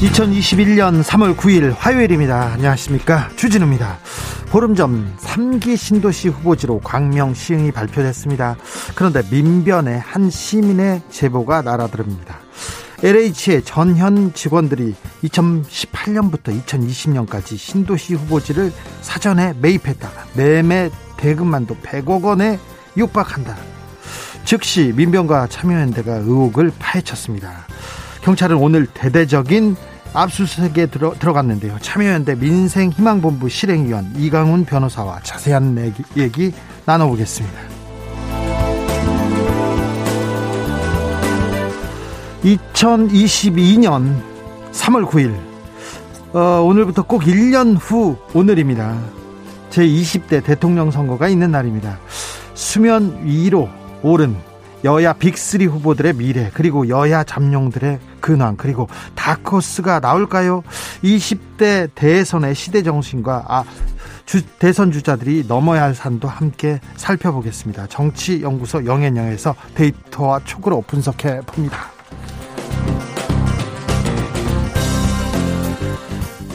2021년 3월 9일 화요일입니다. 안녕하십니까. 주진우입니다. 보름 전 3기 신도시 후보지로 광명 시흥이 발표됐습니다. 그런데 민변의 한 시민의 제보가 날아들습니다. LH의 전현 직원들이 2018년부터 2020년까지 신도시 후보지를 사전에 매입했다. 매매 대금만도 100억 원에 육박한다. 즉시 민변과 참여연대가 의혹을 파헤쳤습니다. 경찰은 오늘 대대적인 압수수색에 들어, 들어갔는데요. 참여연대 민생희망본부 실행위원 이강훈 변호사와 자세한 얘기, 얘기 나눠보겠습니다. 2022년 3월 9일 어, 오늘부터 꼭 1년 후 오늘입니다. 제 20대 대통령 선거가 있는 날입니다. 수면 위로 오른 여야 빅3 후보들의 미래 그리고 여야 잠룡들의 근황 그리고 다커스가 나올까요? 20대 대선의 시대 정신과 아 주, 대선 주자들이 넘어야 할 산도 함께 살펴보겠습니다. 정치연구소 영앤영에서 데이터와 촉으로 분석해 봅니다.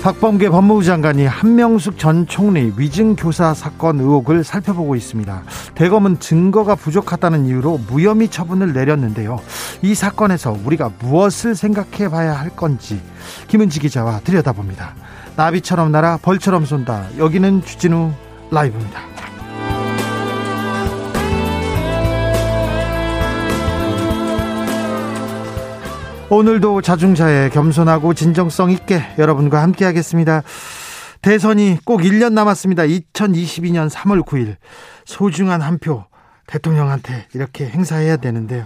박범계 법무부 장관이 한명숙 전 총리 위증교사 사건 의혹을 살펴보고 있습니다. 대검은 증거가 부족하다는 이유로 무혐의 처분을 내렸는데요. 이 사건에서 우리가 무엇을 생각해 봐야 할 건지 김은지 기자와 들여다봅니다. 나비처럼 날아 벌처럼 쏜다. 여기는 주진우 라이브입니다. 오늘도 자중자애 겸손하고 진정성 있게 여러분과 함께 하겠습니다. 대선이 꼭 1년 남았습니다. 2022년 3월 9일 소중한 한 표 대통령한테 이렇게 행사해야 되는데요.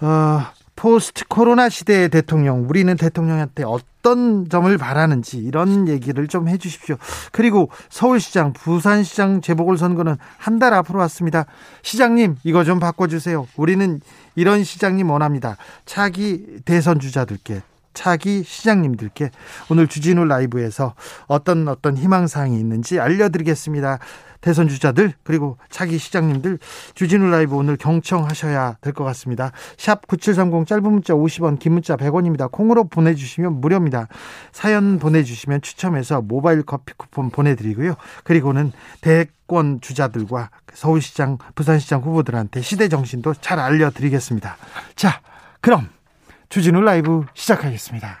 어, 포스트 코로나 시대의 대통령, 우리는 대통령한테 어떤 점을 바라는지 이런 얘기를 좀 해주십시오. 그리고 서울시장, 부산시장 재보궐선거는 한 달 앞으로 왔습니다. 시장님, 이거 좀 바꿔주세요. 우리는 이런 시장님 원합니다. 차기 대선 주자들께 차기 시장님들께 오늘 주진우 라이브에서 어떤 어떤 희망사항이 있는지 알려드리겠습니다. 대선 주자들 그리고 차기 시장님들 주진우 라이브 오늘 경청하셔야 될 것 같습니다. 샵 9730 짧은 문자 50원 긴 문자 100원입니다. 콩으로 보내주시면 무료입니다. 사연 보내주시면 추첨해서 모바일 커피 쿠폰 보내드리고요. 그리고는 대권 주자들과 서울시장 부산시장 후보들한테 시대 정신도 잘 알려드리겠습니다. 자 그럼 주진우 라이브 시작하겠습니다.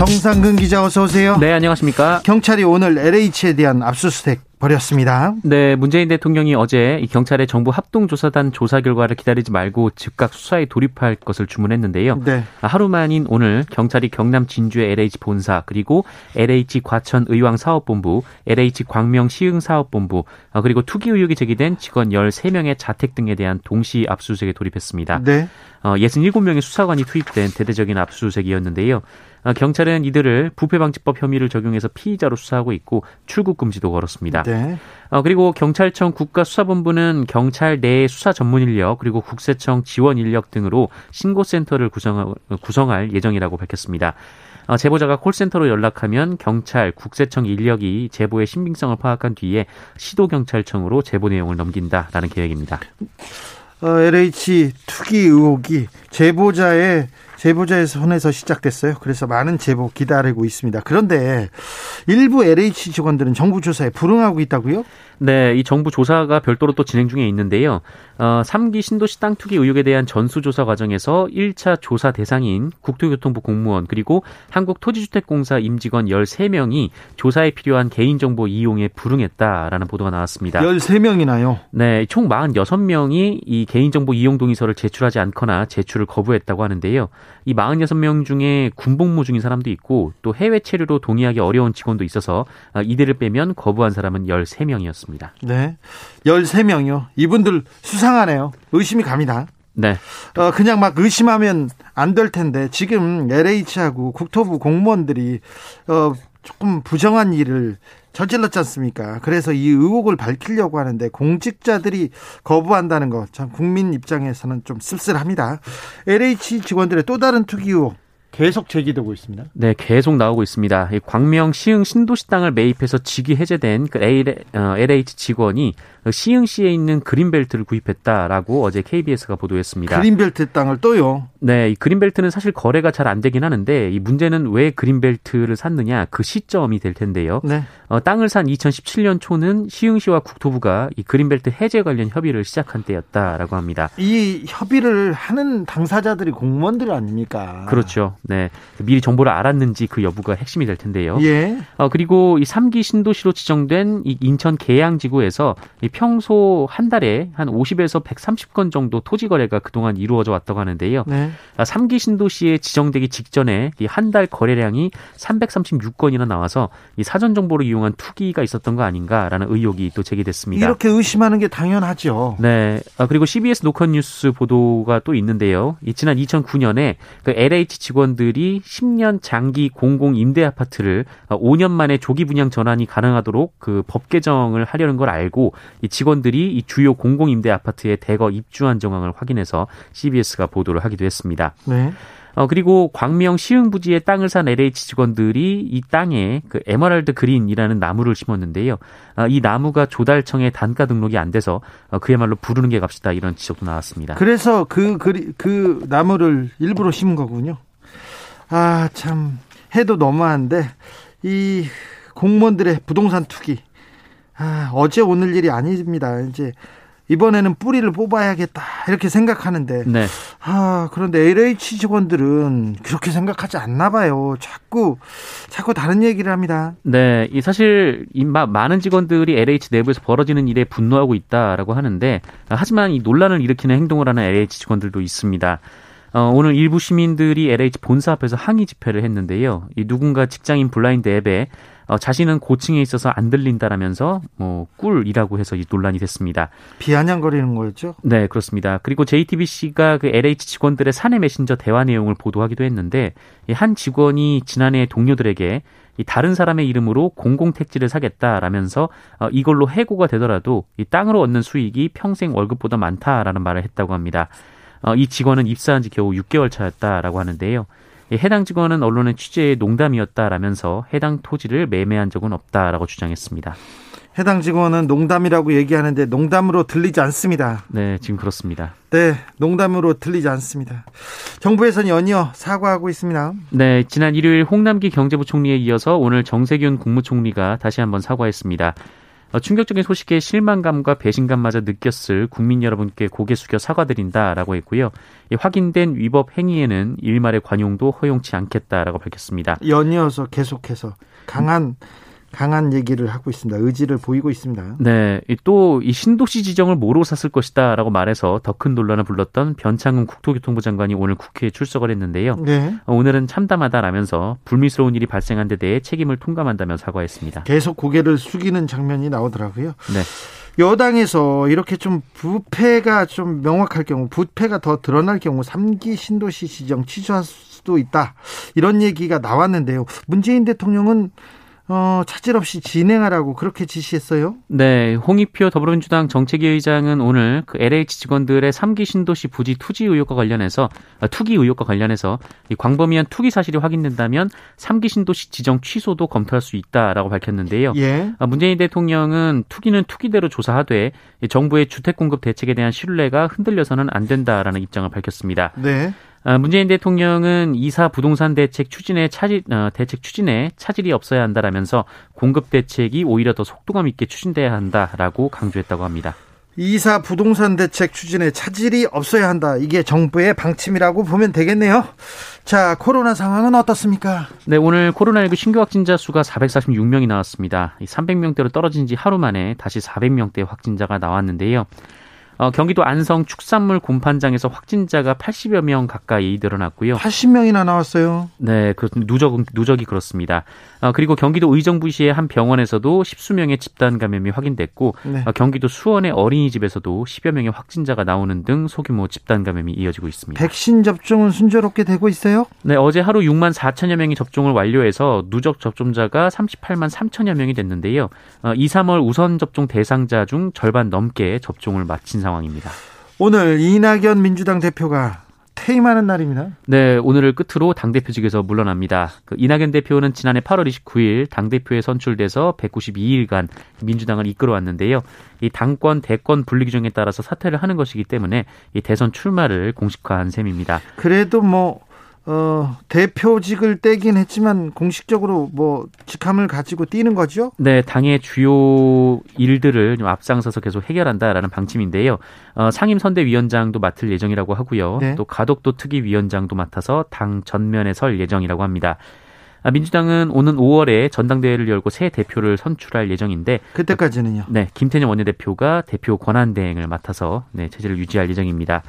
정상근 기자 어서 오세요. 네, 안녕하십니까? 경찰이 오늘 LH에 대한 압수수색 벌였습니다. 네, 문재인 대통령이 어제 경찰의 정부 합동조사단 조사 결과를 기다리지 말고 즉각 수사에 돌입할 것을 주문했는데요. 네. 하루 만인 오늘 경찰이 경남 진주의 LH 본사 그리고 LH 과천 의왕 사업본부, LH 광명 시흥 사업본부 어, 그리고 투기 의혹이 제기된 직원 13명의 자택 등에 대한 동시 압수수색에 돌입했습니다. 네. 67명의 어, 수사관이 투입된 대대적인 압수수색이었는데요. 어, 경찰은 이들을 부패방지법 혐의를 적용해서 피의자로 수사하고 있고 출국 금지도 걸었습니다. 네. 어, 그리고 경찰청 국가수사본부는 경찰 내 수사 전문 인력 그리고 국세청 지원 인력 등으로 신고센터를 구성할, 예정이라고 밝혔습니다. 어, 제보자가 콜센터로 연락하면 경찰, 국세청 인력이 제보의 신빙성을 파악한 뒤에 시도경찰청으로 제보 내용을 넘긴다라는 계획입니다. 어, LH 투기 의혹이 제보자의 제보자의 손에서 시작됐어요. 그래서 많은 제보 기다리고 있습니다. 그런데 일부 LH 직원들은 정부 조사에 불응하고 있다고요? 네, 이 정부 조사가 별도로 또 진행 중에 있는데요. 어, 3기 신도시 땅 투기 의혹에 대한 전수조사 과정에서 1차 조사 대상인 국토교통부 공무원 그리고 한국토지주택공사 임직원 13명이 조사에 필요한 개인정보 이용에 불응했다라는 보도가 나왔습니다. 13명이나요? 네, 총 46명이 이 개인정보 이용 동의서를 제출하지 않거나 제출을 거부했다고 하는데요. 이 46명 중에 군복무 중인 사람도 있고 또 해외 체류로 동의하기 어려운 직원도 있어서 어, 이들을 빼면 거부한 사람은 13명이었습니다. 있습니다. 네. 13명이요. 이분들 수상하네요. 의심이 갑니다. 네. 어, 그냥 막 의심하면 안 될 텐데 지금 LH하고 국토부 공무원들이 어, 조금 부정한 일을 저질렀지 않습니까? 그래서 이 의혹을 밝히려고 하는데 공직자들이 거부한다는 거참 국민 입장에서는 좀 씁쓸합니다. LH 직원들의 또 다른 투기 의혹 계속 제기되고 있습니다. 네, 계속 나오고 있습니다. 광명 시흥 신도시 땅을 매입해서 직위 해제된 그 LH 직원이 시흥시에 있는 그린벨트를 구입했다라고 어제 KBS가 보도했습니다. 그린벨트 땅을 또요? 네, 이 그린벨트는 사실 거래가 잘 안 되긴 하는데 이 문제는 왜 그린벨트를 샀느냐 그 시점이 될 텐데요. 네. 어, 땅을 산 2017년 초는 시흥시와 국토부가 이 그린벨트 해제 관련 협의를 시작한 때였다라고 합니다. 이 협의를 하는 당사자들이 공무원들 아닙니까? 그렇죠. 네, 미리 정보를 알았는지 그 여부가 핵심이 될 텐데요. 예. 어, 그리고 이 3기 신도시로 지정된 이 인천 계양지구에서 이 평소 한 달에 한 50에서 130건 정도 토지 거래가 그동안 이루어져 왔다고 하는데요. 네. 3기 아, 신도시에 지정되기 직전에 이 한 달 거래량이 336건이나 나와서 이 사전 정보를 이용한 투기가 있었던 거 아닌가라는 의혹이 또 제기됐습니다. 이렇게 의심하는 게 당연하죠. 네. 아, 그리고 CBS 노컷 뉴스 보도가 또 있는데요. 이 지난 2009년에 그 LH 직원들이 10년 장기 공공 임대 아파트를 5년 만에 조기 분양 전환이 가능하도록 그 법 개정을 하려는 걸 알고 이 직원들이 이 주요 공공 임대 아파트에 대거 입주한 정황을 확인해서 CBS가 보도를 하기도 했습니다. 네. 어, 그리고 광명 시흥 부지에 땅을 산 LH 직원들이 이 땅에 그 에메랄드 그린이라는 나무를 심었는데요. 어, 이 나무가 조달청에 단가 등록이 안 돼서 어, 그야말로 부르는 게 값이다 이런 지적도 나왔습니다. 그래서 그, 그, 그 나무를 일부러 심은 거군요. 아, 참, 해도 너무한데, 이 공무원들의 부동산 투기, 아, 어제 오늘 일이 아닙니다. 이제 이번에는 뿌리를 뽑아야겠다 이렇게 생각하는데 네. 아 그런데 LH 직원들은 그렇게 생각하지 않나 봐요. 자꾸 자꾸 다른 얘기를 합니다. 네, 이 사실 이 많은 직원들이 LH 내부에서 벌어지는 일에 분노하고 있다라고 하는데 하지만 이 논란을 일으키는 행동을 하는 LH 직원들도 있습니다. 어, 오늘 일부 시민들이 LH 본사 앞에서 항의 집회를 했는데요. 이 누군가 직장인 블라인드 앱에 어, 자신은 고층에 있어서 안 들린다라면서 뭐 꿀이라고 해서 이 논란이 됐습니다. 비아냥거리는 거였죠? 네, 그렇습니다. 그리고 JTBC가 그 LH 직원들의 사내 메신저 대화 내용을 보도하기도 했는데 한 직원이 지난해 동료들에게 이 다른 사람의 이름으로 공공 택지를 사겠다라면서 어, 이걸로 해고가 되더라도 이 땅으로 얻는 수익이 평생 월급보다 많다라는 말을 했다고 합니다. 어, 이 직원은 입사한 지 겨우 6개월 차였다라고 하는데요. 해당 직원은 언론의 취재에 농담이었다라면서 해당 토지를 매매한 적은 없다라고 주장했습니다. 해당 직원은 농담이라고 얘기하는데 농담으로 들리지 않습니다. 네, 지금 그렇습니다. 네, 농담으로 들리지 않습니다. 정부에서는 연이어 사과하고 있습니다. 네, 지난 일요일 홍남기 경제부총리에 이어서 오늘 정세균 국무총리가 다시 한번 사과했습니다. 어, 충격적인 소식에 실망감과 배신감마저 느꼈을 국민 여러분께 고개 숙여 사과드린다라고 했고요. 확인된 위법 행위에는 일말의 관용도 허용치 않겠다라고 밝혔습니다. 연이어서 계속해서 강한 강한 얘기를 하고 있습니다. 의지를 보이고 있습니다. 네. 또 이 신도시 지정을 뭐로 샀을 것이다라고 말해서 더 큰 논란을 불렀던 변창흠 국토교통부 장관이 오늘 국회에 출석을 했는데요. 네. 어, 오늘은 참담하다라면서 불미스러운 일이 발생한 데 대해 책임을 통감한다며 사과했습니다. 계속 고개를 숙이는 장면이 나오더라고요. 네. 여당에서 이렇게 좀 부패가 좀 명확할 경우, 부패가 더 드러날 경우 3기 신도시 지정 취소할 수도 있다. 이런 얘기가 나왔는데요. 문재인 대통령은 어, 차질 없이 진행하라고 그렇게 지시했어요? 네, 홍익표 더불어민주당 정책위 의장은 오늘 그 LH 직원들의 3기 신도시 부지 투지 의혹과 관련해서 아, 투기 의혹과 관련해서 이 광범위한 투기 사실이 확인된다면 3기 신도시 지정 취소도 검토할 수 있다라고 밝혔는데요. 예. 아, 문재인 대통령은 투기는 투기대로 조사하되 정부의 주택 공급 대책에 대한 신뢰가 흔들려서는 안 된다라는 입장을 밝혔습니다. 네. 아, 문재인 대통령은 이사 부동산 대책 추진에 차질 어, 대책 추진에 차질이 없어야 한다라면서 공급 대책이 오히려 더 속도감 있게 추진돼야 한다라고 강조했다고 합니다. 이사 부동산 대책 추진에 차질이 없어야 한다. 이게 정부의 방침이라고 보면 되겠네요. 자, 코로나 상황은 어떻습니까? 네, 오늘 코로나19 신규 확진자 수가 446명이 나왔습니다. 300명대로 떨어진 지 하루 만에 다시 400명대 확진자가 나왔는데요. 어, 경기도 안성 축산물 곰판장에서 확진자가 80여 명 가까이 늘어났고요. 80명이나 나왔어요. 네, 그 누적 누적이 그렇습니다. 어, 그리고 경기도 의정부시의 한 병원에서도 십수 명의 집단 감염이 확인됐고 네. 어, 경기도 수원의 어린이집에서도 10여 명의 확진자가 나오는 등 소규모 집단 감염이 이어지고 있습니다. 백신 접종은 순조롭게 되고 있어요? 네, 어제 하루 6만 4천여 명이 접종을 완료해서 누적 접종자가 38만 3천여 명이 됐는데요. 어, 2, 3월 우선 접종 대상자 중 절반 넘게 접종을 마친. 상황입니다. 오늘 이낙연 민주당 대표가 퇴임하는 날입니다. 네, 오늘을 끝으로 당대표직에서 물러납니다. 그 이낙연 대표는 지난해 8월 29일 당대표에 선출돼서 192일간 민주당을 이끌어왔는데요. 이 당권, 대권 분리 규정에 따라서 사퇴를 하는 것이기 때문에 이 대선 출마를 공식화한 셈입니다. 그래도 뭐 어, 대표직을 떼긴 했지만 공식적으로 뭐 직함을 가지고 뛰는 거죠? 네, 당의 주요 일들을 좀 앞장서서 계속 해결한다라는 방침인데요. 어, 상임선대위원장도 맡을 예정이라고 하고요. 네. 또 가덕도 특위위원장도 맡아서 당 전면에 설 예정이라고 합니다. 아, 민주당은 오는 5월에 전당대회를 열고 새 대표를 선출할 예정인데 그때까지는요. 네, 김태년 원내대표가 대표 권한 대행을 맡아서 네, 체제를 유지할 예정입니다.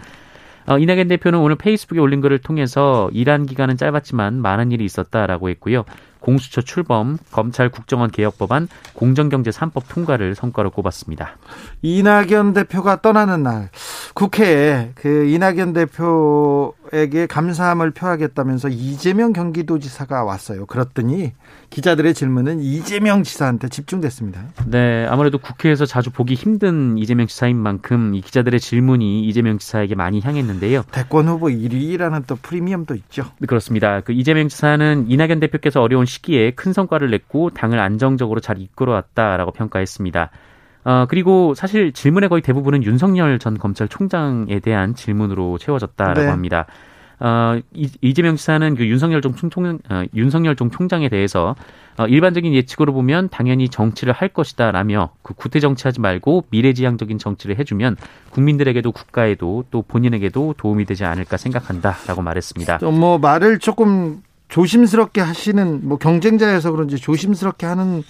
어, 이낙연 대표는 오늘 페이스북에 올린 글을 통해서 일한 기간은 짧았지만 많은 일이 있었다라고 했고요. 공수처 출범, 검찰 국정원 개혁 법안, 공정경제 3법 통과를 성과로 꼽았습니다. 이낙연 대표가 떠나는 날 국회에 그 이낙연 대표에게 감사함을 표하겠다면서 이재명 경기도지사가 왔어요. 그랬더니 기자들의 질문은 이재명 지사한테 집중됐습니다. 네, 아무래도 국회에서 자주 보기 힘든 이재명 지사인 만큼 이 기자들의 질문이 이재명 지사에게 많이 향했는데요. 대권 후보 1위라는 또 프리미엄도 있죠. 네, 그렇습니다. 그 이재명 지사는 이낙연 대표께서 어려운 시기에 큰 성과를 냈고 당을 안정적으로 잘 이끌어왔다라고 평가했습니다. 어, 그리고 사실 질문의 거의 대부분은 윤석열 전 검찰총장에 대한 질문으로 채워졌다라고 네. 합니다. 어, 이재명 지사는 그 윤석열 종 총, 어, 윤석열 종 총장에 대해서 어, 일반적인 예측으로 보면 당연히 정치를 할 것이다라며 그 구태 정치하지 말고 미래지향적인 정치를 해주면 국민들에게도 국가에도 또 본인에게도 도움이 되지 않을까 생각한다라고 말했습니다. 뭐 말을 조금 조심스럽게 하시는 뭐 경쟁자여서 그런지 조심스럽게 하는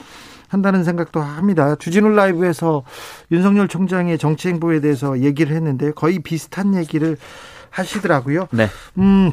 한다는 생각도 합니다. 주진우 라이브에서 윤석열 총장의 정치 행보에 대해서 얘기를 했는데 거의 비슷한 얘기를 하시더라고요. 네. 음,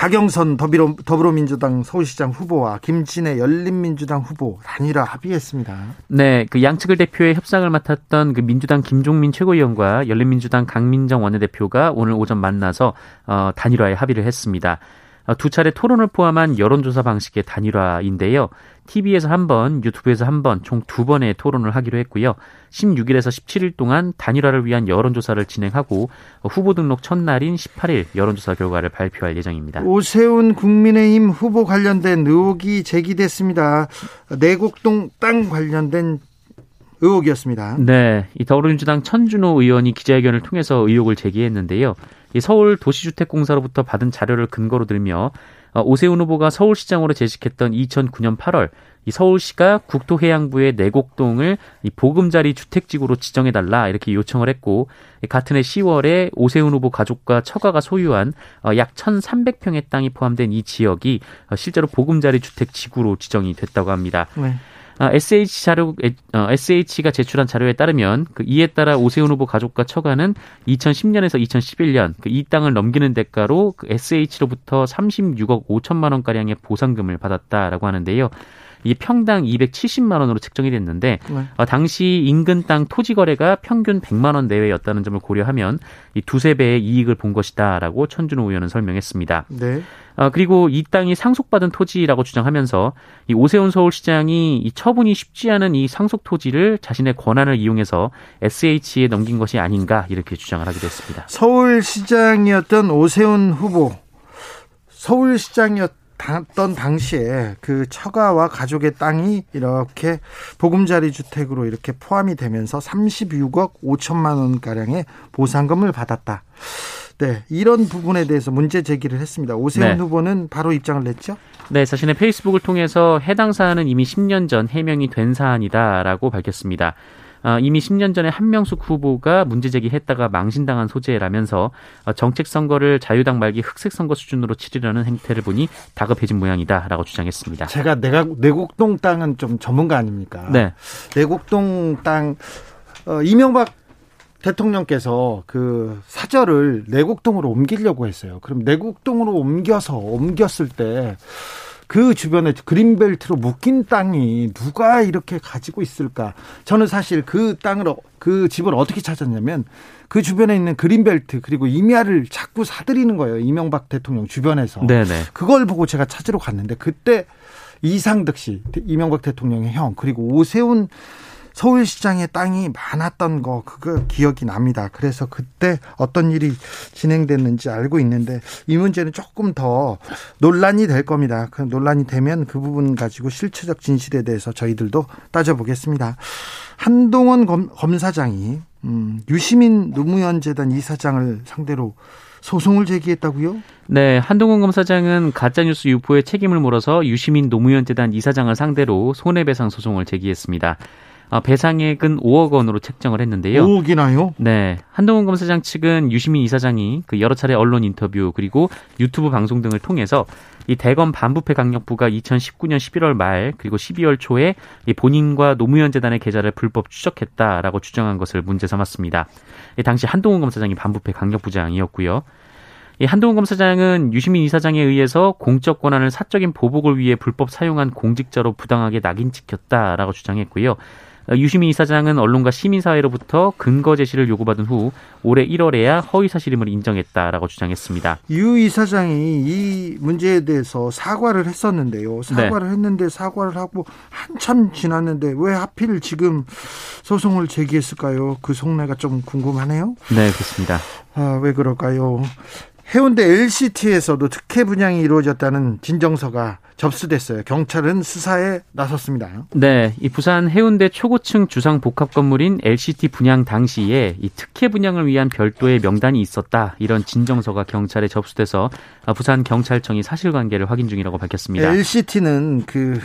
박영선 더불어, 더불어민주당 서울시장 후보와 김진애 열린민주당 후보 단일화 합의했습니다. 네, 그 양측을 대표해 협상을 맡았던 그 민주당 김종민 최고위원과 열린민주당 강민정 원내대표가 오늘 오전 만나서 어, 단일화에 합의를 했습니다. 어, 두 차례 토론을 포함한 여론조사 방식의 단일화인데요. TV에서 한 번, 유튜브에서 한 번, 총 두 번의 토론을 하기로 했고요. 16일에서 17일 동안 단일화를 위한 여론조사를 진행하고 후보 등록 첫날인 18일 여론조사 결과를 발표할 예정입니다. 오세훈 국민의힘 후보 관련된 의혹이 제기됐습니다. 내곡동 땅 관련된 의혹이었습니다. 네, 이 더불어민주당 천준호 의원이 기자회견을 통해서 의혹을 제기했는데요. 이 서울 도시주택공사로부터 받은 자료를 근거로 들며 어, 오세훈 후보가 서울시장으로 재직했던 2009년 8월 이 서울시가 국토해양부의 내곡동을 이 보금자리 주택지구로 지정해달라 이렇게 요청을 했고 같은 해 10월에 오세훈 후보 가족과 처가가 소유한 어, 약 1,300평의 땅이 포함된 이 지역이 어, 실제로 보금자리 주택지구로 지정이 됐다고 합니다. 네. SH 아, 자료, SH가 제출한 자료에 따르면 그 이에 따라 오세훈 후보 가족과 처가는 2010년에서 2011년 그 이 땅을 넘기는 대가로 그 SH로부터 36억 5천만 원 가량의 보상금을 받았다라고 하는데요. 이 평당 270만 원으로 책정이 됐는데 네. 어, 당시 인근 땅 토지 거래가 평균 100만 원 내외였다는 점을 고려하면 이 두세 배의 이익을 본 것이다라고 천준호 의원은 설명했습니다. 네. 어, 그리고 이 땅이 상속받은 토지라고 주장하면서 이 오세훈 서울시장이 이 처분이 쉽지 않은 이 상속 토지를 자신의 권한을 이용해서 SH에 넘긴 것이 아닌가 이렇게 주장을 하기도 했습니다. 서울시장이었던 오세훈 후보 서울시장이었 던 당시에 그 처가와 가족의 땅이 이렇게 보금자리 주택으로 이렇게 포함이 되면서 36억 5천만 원 가량의 보상금을 받았다. 네, 이런 부분에 대해서 문제 제기를 했습니다. 오세훈 네. 후보는 바로 입장을 냈죠? 네, 자신의 페이스북을 통해서 해당 사안은 이미 10년 전 해명이 된 사안이다라고 밝혔습니다. 어, 이미 10년 전에 한명숙 후보가 문제 제기했다가 망신당한 소재라면서 어, 정책 선거를 자유당 말기 흑색 선거 수준으로 치르려는 행태를 보니 다급해진 모양이다라고 주장했습니다. 제가 내가 내곡동 땅은 좀 전문가 아닙니까? 네. 내곡동 땅 어, 이명박 대통령께서 그 사절을 내곡동으로 옮기려고 했어요. 그럼 내곡동으로 옮겨서 옮겼을 때 그 주변에 그린벨트로 묶인 땅이 누가 이렇게 가지고 있을까? 저는 사실 그 땅을 그 집을 어떻게 찾았냐면 그 주변에 있는 그린벨트 그리고 임야를 자꾸 사들이는 거예요. 이명박 대통령 주변에서. 네네. 그걸 보고 제가 찾으러 갔는데 그때 이상득 씨, 이명박 대통령의 형 그리고 오세훈 서울시장의 땅이 많았던 거 그거 기억이 납니다. 그래서 그때 어떤 일이 진행됐는지 알고 있는데 이 문제는 조금 더 논란이 될 겁니다. 그 논란이 되면 그 부분 가지고 실체적 진실에 대해서 저희들도 따져보겠습니다. 한동원 검, 검사장이 음, 유시민 노무현 재단 이사장을 상대로 소송을 제기했다고요? 네, 한동훈 검사장은 가짜뉴스 유포에 책임을 물어서 유시민 노무현 재단 이사장을 상대로 손해배상 소송을 제기했습니다. 어, 배상액은 5억 원으로 책정을 했는데요. 5억이나요? 네. 한동훈 검사장 측은 유시민 이사장이 그 여러 차례 언론 인터뷰 그리고 유튜브 방송 등을 통해서 이 대검 반부패 강력부가 2019년 11월 말 그리고 12월 초에 이 본인과 노무현 재단의 계좌를 불법 추적했다라고 주장한 것을 문제 삼았습니다. 당시 한동훈 검사장이 반부패 강력부장이었고요. 이 한동훈 검사장은 유시민 이사장에 의해서 공적 권한을 사적인 보복을 위해 불법 사용한 공직자로 부당하게 낙인 찍혔다라고 주장했고요. 어, 유시민 이사장은 언론과 시민사회로부터 근거 제시를 요구받은 후 올해 1월에야 허위 사실임을 인정했다라고 주장했습니다. 유 이사장이 이 문제에 대해서 사과를 했었는데요. 사과를 네. 했는데 사과를 하고 한참 지났는데 왜 하필 지금 소송을 제기했을까요? 그 속내가 좀 궁금하네요. 네, 그렇습니다. 아, 왜 그럴까요? 해운대 LCT에서도 특혜 분양이 이루어졌다는 진정서가 접수됐어요. 경찰은 수사에 나섰습니다. 네, 이 부산 해운대 초고층 주상 복합 건물인 LCT 분양 당시에 이 특혜 분양을 위한 별도의 명단이 있었다. 이런 진정서가 경찰에 접수돼서 부산 경찰청이 사실관계를 확인 중이라고 밝혔습니다. LCT는 그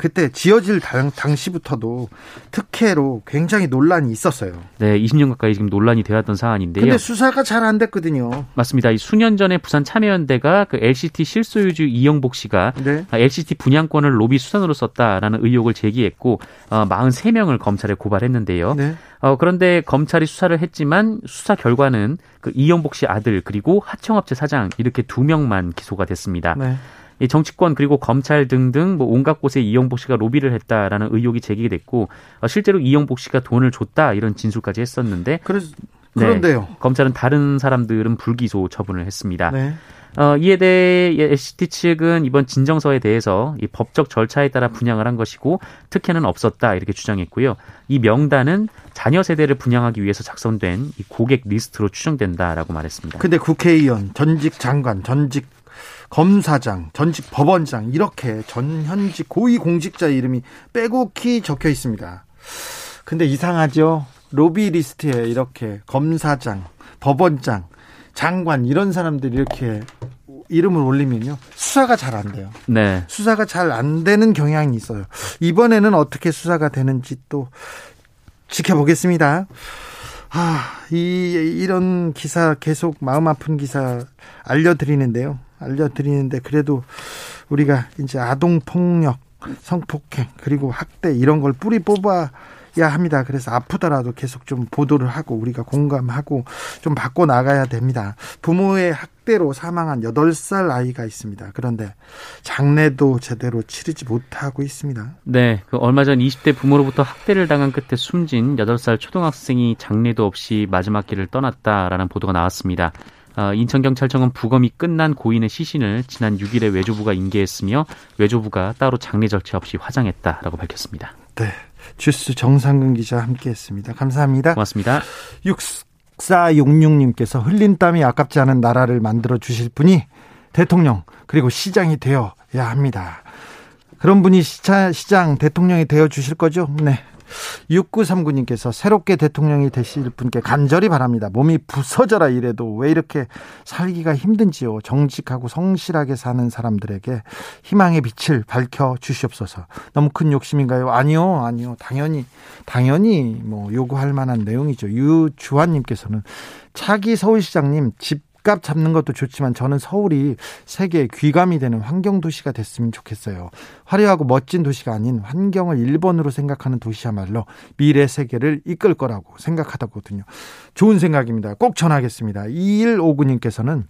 그때 지어질 당, 당시부터도 특혜로 굉장히 논란이 있었어요. 네, 20년 가까이 지금 논란이 되었던 사안인데요. 근데 수사가 잘 안 됐거든요. 맞습니다. 이 수년 전에 부산 참여연대가 그 LCT 실소유주 이영복 씨가 네. LCT 분양권을 로비 수단으로 썼다라는 의혹을 제기했고 어, 43명을 검찰에 고발했는데요. 네. 어, 그런데 검찰이 수사를 했지만 수사 결과는 그 이영복 씨 아들 그리고 하청업체 사장 이렇게 두 명만 기소가 됐습니다. 네. 이 정치권 그리고 검찰 등등 뭐 온갖 곳에 이영복 씨가 로비를 했다라는 의혹이 제기됐고 어, 실제로 이영복 씨가 돈을 줬다 이런 진술까지 했었는데 그래서 네, 그런데요. 검찰은 다른 사람들은 불기소 처분을 했습니다. 네. 어, 이에 대해 LCT 측은 이번 진정서에 대해서 이 법적 절차에 따라 분양을 한 것이고 특혜는 없었다 이렇게 주장했고요. 이 명단은 자녀 세대를 분양하기 위해서 작성된 이 고객 리스트로 추정된다라고 말했습니다. 근데 국회의원, 전직 장관, 전직 검사장, 전직 법원장 이렇게 전현직 고위 공직자 이름이 빼곡히 적혀 있습니다. 근데 이상하죠. 로비 리스트에 이렇게 검사장, 법원장, 장관 이런 사람들이 이렇게 이름을 올리면요 수사가 잘 안 돼요. 네. 수사가 잘 안 되는 경향이 있어요. 이번에는 어떻게 수사가 되는지 또 지켜보겠습니다. 아, 이 이런 기사 계속 마음 아픈 기사 알려드리는데요. 알려드리는데 그래도 우리가 이제 아동 폭력, 성폭행 그리고 학대 이런 걸 뿌리 뽑아 야 합니다. 그래서 아프더라도 계속 좀 보도를 하고 우리가 공감하고 좀 바꿔 나가야 됩니다. 부모의 학대로 사망한 8살 아이가 있습니다. 그런데 장례도 제대로 치르지 못하고 있습니다. 네. 그 얼마 전 20대 부모로부터 학대를 당한 끝에 숨진 8살 초등학생이 장례도 없이 마지막 길을 떠났다라는 보도가 나왔습니다. 어, 인천경찰청은 부검이 끝난 고인의 시신을 지난 6일에 외조부가 인계했으며 외조부가 따로 장례 절차 없이 화장했다라고 밝혔습니다. 네. 주스 정상근 기자 함께했습니다. 감사합니다. 고맙습니다. 6466님께서 흘린 땀이 아깝지 않은 나라를 만들어 주실 분이 대통령 그리고 시장이 되어야 합니다. 그런 분이 시차, 시장 대통령이 되어 주실 거죠? 네. 6939님께서 새롭게 대통령이 되실 분께 간절히 바랍니다. 몸이 부서져라 이래도 왜 이렇게 살기가 힘든지요. 정직하고 성실하게 사는 사람들에게 희망의 빛을 밝혀 주시옵소서. 너무 큰 욕심인가요? 아니요, 아니요. 당연히, 당연히 뭐 요구할 만한 내용이죠. 유주환님께서는 차기 서울시장님 집 집값 잡는 것도 좋지만 저는 서울이 세계의 귀감이 되는 환경 도시가 됐으면 좋겠어요. 화려하고 멋진 도시가 아닌 환경을 1번으로 생각하는 도시야말로 미래 세계를 이끌 거라고 생각하다거든요. 좋은 생각입니다. 꼭 전하겠습니다. 2159님께서는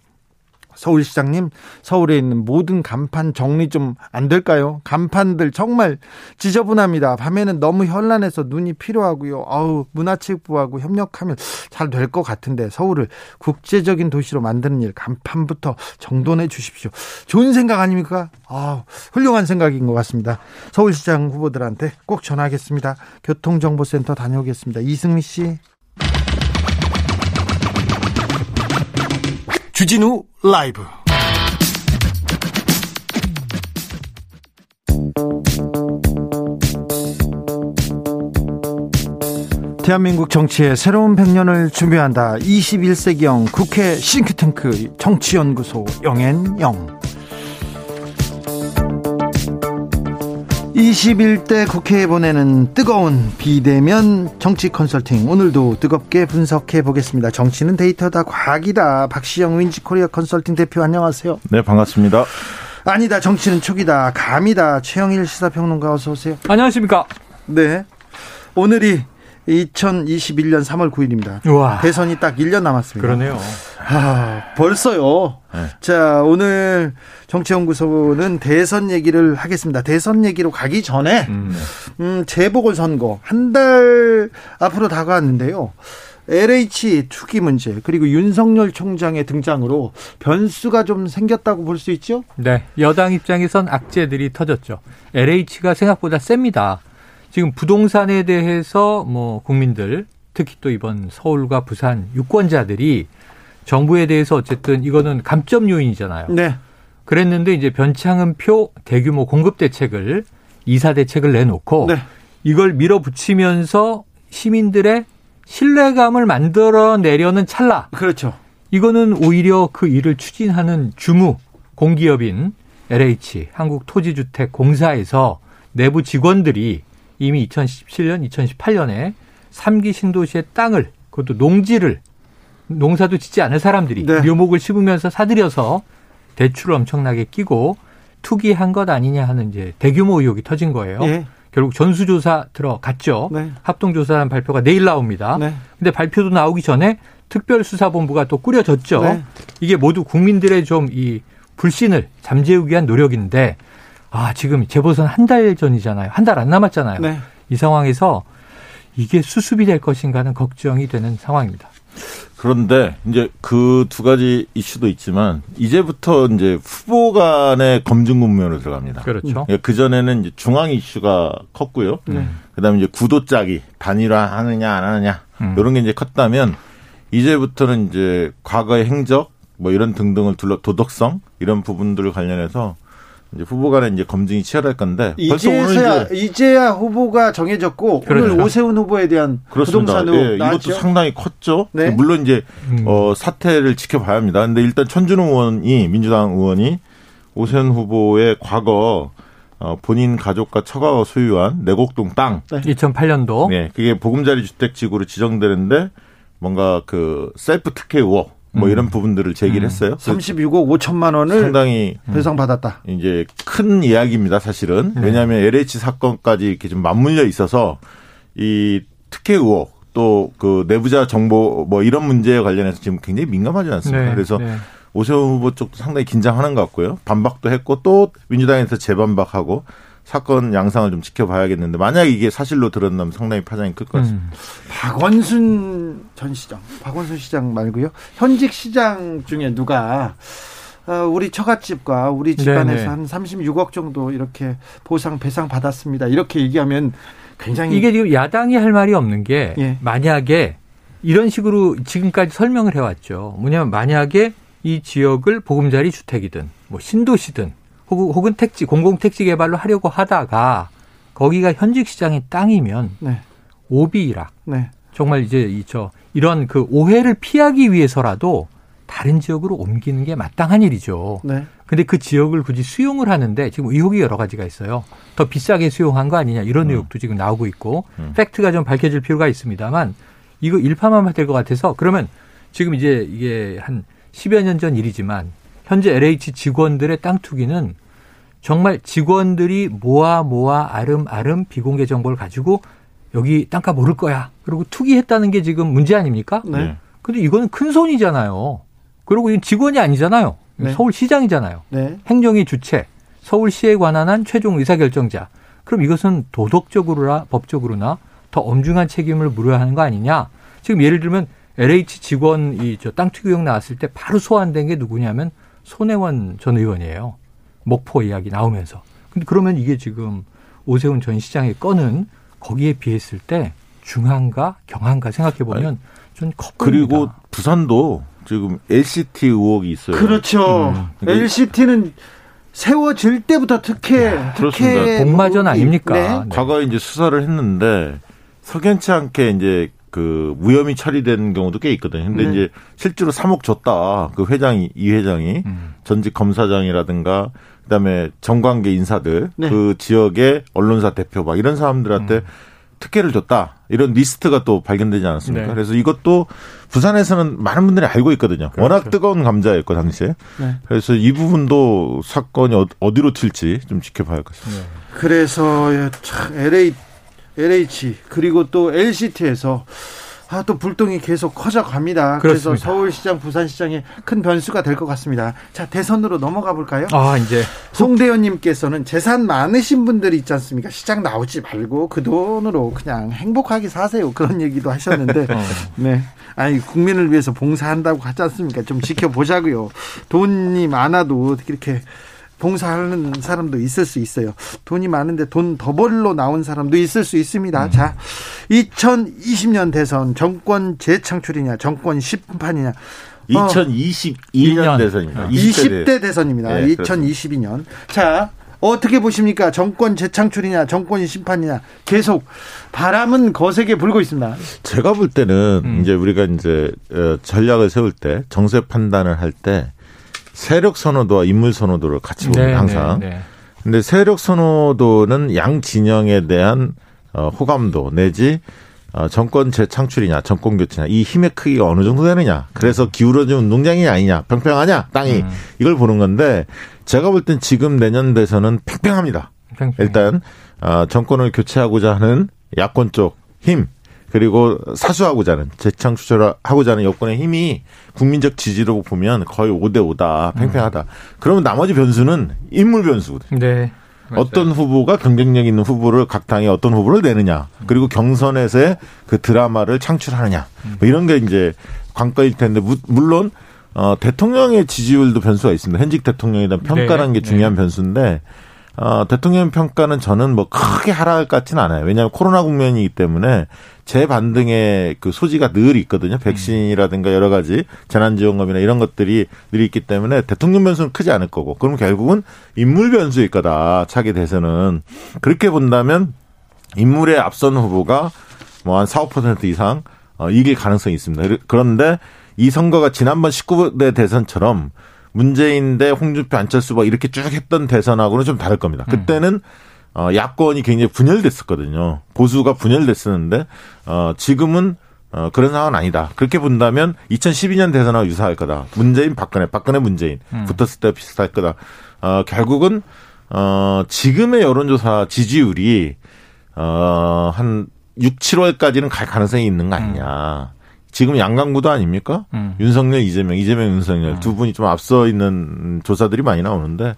서울시장님, 서울에 있는 모든 간판 정리 좀 안 될까요? 간판들 정말 지저분합니다. 밤에는 너무 현란해서 눈이 필요하고요. 아우, 문화체육부하고 협력하면 잘 될 것 같은데 서울을 국제적인 도시로 만드는 일 간판부터 정돈해 주십시오. 좋은 생각 아닙니까? 아, 훌륭한 생각인 것 같습니다. 서울시장 후보들한테 꼭 전하겠습니다. 교통정보센터 다녀오겠습니다. 이승미 씨. 주진우 라이브 대한민국 정치의 새로운 100년을 준비한다. 21세기형 국회 싱크탱크 정치연구소 영앤영. 21대 국회에 보내는 뜨거운 비대면 정치 컨설팅 오늘도 뜨겁게 분석해 보겠습니다. 정치는 데이터다 과학이다. 박시영 윈지코리아 컨설팅 대표 안녕하세요. 네 반갑습니다. 아니다 정치는 촉이다 감이다 최영일 시사평론가 어서 오세요. 안녕하십니까. 네 오늘이 2021년 3월 9일입니다. 우와. 대선이 딱 1년 남았습니다. 그러네요. 아, 벌써요. 네. 자, 오늘 정치연구소는 대선 얘기를 하겠습니다. 대선 얘기로 가기 전에, 음, 음 재보궐선거 한 달 앞으로 다가왔는데요. LH 투기 문제 그리고 윤석열 총장의 등장으로 변수가 좀 생겼다고 볼 수 있죠? 네, 여당 입장에선 악재들이 터졌죠. LH가 생각보다 셉니다. 지금 부동산에 대해서 뭐 국민들 특히 또 이번 서울과 부산 유권자들이 정부에 대해서 어쨌든 이거는 감점 요인이잖아요. 네. 그랬는데 이제 변창흠표 대규모 공급 대책을 이사 대책을 내놓고 네. 이걸 밀어붙이면서 시민들의 신뢰감을 만들어 내려는 찰나. 그렇죠. 이거는 오히려 그 일을 추진하는 주무 공기업인 LH 한국토지주택공사에서 내부 직원들이 이미 2017년, 2018년에 3기 신도시의 땅을 그것도 농지를 농사도 짓지 않을 사람들이 네. 묘목을 심으면서 사들여서 대출을 엄청나게 끼고 투기한 것 아니냐 하는 이제 대규모 의혹이 터진 거예요. 네. 결국 전수조사 들어갔죠. 네. 합동조사한 발표가 내일 나옵니다. 네. 근데 발표도 나오기 전에 특별수사본부가 또 꾸려졌죠. 네. 이게 모두 국민들의 좀 이 불신을 잠재우기 위한 노력인데 아, 지금 재보선 한 달 전이잖아요. 한 달 안 남았잖아요. 네. 이 상황에서 이게 수습이 될 것인가는 걱정이 되는 상황입니다. 그런데 이제 그 두 가지 이슈도 있지만 이제부터 이제 후보 간의 검증 국면으로 들어갑니다. 그렇죠. 예, 그 전에는 이제 중앙 이슈가 컸고요. 네. 그다음에 이제 구도 짝이 단일화 하느냐 안 하느냐 음. 이런 게 이제 컸다면 이제부터는 이제 과거의 행적 뭐 이런 등등을 둘러 도덕성 이런 부분들을 관련해서 이제 후보 간에 이제 검증이 치열할 건데 이제야 이제야 후보가 정해졌고 그렇죠. 오늘 오세훈 후보에 대한 그렇습니다. 부동산 예, 이것도 상당히 컸죠. 네. 물론 이제 음. 어, 사태를 지켜봐야 합니다. 근데 일단 천준호 의원이 민주당 의원이 오세훈 후보의 과거 어, 본인 가족과 처가가 소유한 내곡동 땅 네. 2008년도 네, 그게 보금자리 주택 지구로 지정되는데 뭔가 그 셀프 특혜 의혹 뭐 음. 이런 부분들을 제기를 음. 했어요. 36억 5천만 원을 상당히 배상 받았다. 이제 큰 이야기입니다, 사실은. 네. 왜냐하면 LH 사건까지 이렇게 좀 맞물려 있어서 이 특혜 의혹 또 그 내부자 정보 뭐 이런 문제에 관련해서 지금 굉장히 민감하지 않습니까? 네. 그래서 네. 오세훈 후보 쪽도 상당히 긴장하는 것 같고요. 반박도 했고 또 민주당에서 재반박하고 사건 양상을 좀 지켜봐야겠는데 만약 이게 사실로 드러나면 상당히 파장이 클 것 같습니다. 음. 박원순 전 시장, 박원순 시장 말고요. 현직 시장 중에 누가 어, 우리 처갓집과 우리 집안에서 네네. 한 36억 정도 이렇게 보상 배상 받았습니다. 이렇게 얘기하면 굉장히 이게 지금 야당이 할 말이 없는 게 예. 만약에 이런 식으로 지금까지 설명을 해왔죠. 뭐냐면 만약에 이 지역을 보금자리 주택이든 뭐 신도시든 혹은 택지 공공 택지 개발로 하려고 하다가 거기가 현직 시장의 땅이면 네. 오비이락. 네. 정말 이제 이저 이런 그 오해를 피하기 위해서라도 다른 지역으로 옮기는 게 마땅한 일이죠. 네. 근데 그 지역을 굳이 수용을 하는데 지금 의혹이 여러 가지가 있어요. 더 비싸게 수용한 거 아니냐 이런 음. 의혹도 지금 나오고 있고 음. 팩트가 좀 밝혀질 필요가 있습니다만 이거 일파만파 될 것 같아서 그러면 지금 이제 이게 한 10여 년 전 일이지만 현재 LH 직원들의 땅 투기는 정말 직원들이 모아 모아 아름아름 비공개 정보를 가지고 여기 땅값 오를 거야. 그리고 투기했다는 게 지금 문제 아닙니까? 네. 근데 이거는 큰 손이잖아요. 그리고 이 직원이 아니잖아요. 네. 서울시장이잖아요. 네. 행정위 주체, 서울시에 관한 한 최종 의사결정자. 그럼 이것은 도덕적으로나 법적으로나 더 엄중한 책임을 물어야 하는 거 아니냐? 지금 예를 들면 LH 직원 이 저 땅 투기 의혹 나왔을 때 바로 소환된 게 누구냐면 손혜원 전 의원이에요. 목포 이야기 나오면서. 근데 그러면 이게 지금 오세훈 전 시장의 건은 거기에 비했을 때 중한가 경한가 생각해 보면 좀 컸습니다. 그리고 부산도 지금 LCT 의혹이 있어요. 그렇죠. 음. LCT는 세워질 때부터 특혜, 특혜 복마전 아닙니까? 네. 네. 과거에 이제 수사를 했는데 석연치 않게 이제 그 무혐의 처리된 경우도 꽤 있거든요. 근데 네. 이제 실제로 3억 줬다. 그 회장이 이 회장이 음. 전직 검사장이라든가 그다음에 정관계 인사들 네. 그 지역의 언론사 대표 막 이런 사람들한테 음. 특혜를 줬다. 이런 리스트가 또 발견되지 않았습니까? 네. 그래서 이것도 부산에서는 많은 분들이 알고 있거든요. 그렇죠. 워낙 뜨거운 감자였고 당시에. 네. 그래서 이 부분도 사건이 어, 어디로 튈지 좀 지켜봐야 할 것입니다. 네. 그래서 LA LH 그리고 또 LCT에서 아, 또 불똥이 계속 커져갑니다. 그렇습니다. 그래서 서울시장, 부산시장에 큰 변수가 될 것 같습니다. 자, 대선으로 넘어가 볼까요? 아, 이제. 송대현님께서는 재산 많으신 분들이 있지 않습니까? 시장 나오지 말고 그 돈으로 그냥 행복하게 사세요. 그런 얘기도 하셨는데. 어. 네. 아니, 국민을 위해서 봉사한다고 하지 않습니까? 좀 지켜보자고요. 돈이 많아도 이렇게 봉사하는 사람도 있을 수 있어요. 돈이 많은데 돈 더 벌러 나온 사람도 있을 수 있습니다. 음. 자, 2020년 대선 정권 재창출이냐, 정권 심판이냐. 2022년 어, 대선입니다. 20대, 20대 대선입니다. 네, 2022년. 자, 어떻게 보십니까? 정권 재창출이냐, 정권 심판이냐, 계속 바람은 거세게 불고 있습니다. 제가 볼 때는 음. 이제 우리가 이제 어, 전략을 세울 때 정세 판단을 할 때 세력 선호도와 인물 선호도를 같이 보면 네, 항상. 네, 네. 근데 세력 선호도는 양 진영에 대한 어, 호감도 내지 어, 정권 재창출이냐, 정권 교체냐, 이 힘의 크기가 어느 정도 되느냐. 그래서 기울어진 운동장이 아니냐, 평평하냐, 땅이. 음. 이걸 보는 건데, 제가 볼 땐 지금 내년 대선은 팽팽합니다. 팽팽. 일단, 어, 정권을 교체하고자 하는 야권 쪽 힘, 그리고 사수하고자 하는 재창출을 하고자 하는 여권의 힘이 국민적 지지로 보면 거의 5대 5다 팽팽하다. 음. 그러면 나머지 변수는 인물 변수거든요. 네. 어떤 후보가 경쟁력 있는 후보를 각 당에 어떤 후보를 내느냐 그리고 경선에서의 그 드라마를 창출하느냐 뭐 이런 게 이제 관건일 텐데 물론 어 대통령의 지지율도 변수가 있습니다. 현직 대통령에 대한 평가라는 네. 게 중요한 네. 변수인데 어, 대통령 평가는 저는 뭐 크게 하락할 것 같지는 않아요. 왜냐하면 코로나 국면이기 때문에 재반등의 그 소지가 늘 있거든요. 백신이라든가 여러 가지 재난지원금이나 이런 것들이 늘 있기 때문에 대통령 변수는 크지 않을 거고. 그럼 결국은 인물 변수일 거다. 차기 대선은. 그렇게 본다면 인물의 앞선 후보가 뭐 한 4, 5% 이상 어, 이길 가능성이 있습니다. 그런데 이 선거가 지난번 19대 대선처럼 문재인 대 홍준표 안철수 뭐 이렇게 쭉 했던 대선하고는 좀 다를 겁니다. 음. 그때는 어, 야권이 굉장히 분열됐었거든요. 보수가 분열됐었는데, 어, 지금은 어, 그런 상황은 아니다. 그렇게 본다면 2012년 대선하고 유사할 거다. 문재인, 박근혜, 박근혜, 문재인 음. 붙었을 때 비슷할 거다. 어, 결국은 어, 지금의 여론조사 지지율이 어, 한 6, 7월까지는 갈 가능성이 있는 거 아니냐. 음. 지금 양강구도 아닙니까? 음. 윤석열, 이재명, 이재명, 윤석열 음. 두 분이 좀 앞서 있는 조사들이 많이 나오는데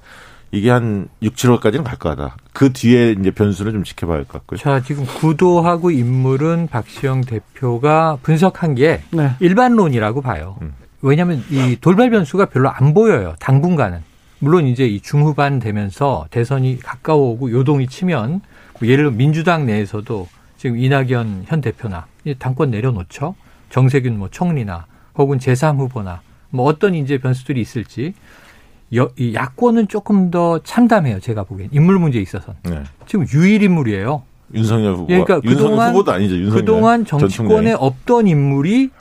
이게 한 6, 7월까지는 갈 거다. 그 뒤에 이제 변수를 좀 지켜봐야 할 것 같고요. 자, 지금 구도하고 인물은 박시영 대표가 분석한 게 네. 일반론이라고 봐요. 음. 왜냐하면 이 돌발 변수가 별로 안 보여요. 당분간은. 물론 이제 이 중후반 되면서 대선이 가까워오고 요동이 치면 뭐 예를 들어 민주당 내에서도 지금 이낙연 현 대표나 당권 내려놓죠. 정세균 뭐 총리나 혹은 제3후보나 뭐 어떤 이제 변수들이 있을지 여, 이 야권은 조금 더 참담해요. 제가 보기엔 인물 문제에 있어서는 네. 지금 유일 인물이에요. 윤석열 후보. 그러니까 그동안 후보도 아니죠. 윤석열 그동안 정치권에 없던 인물이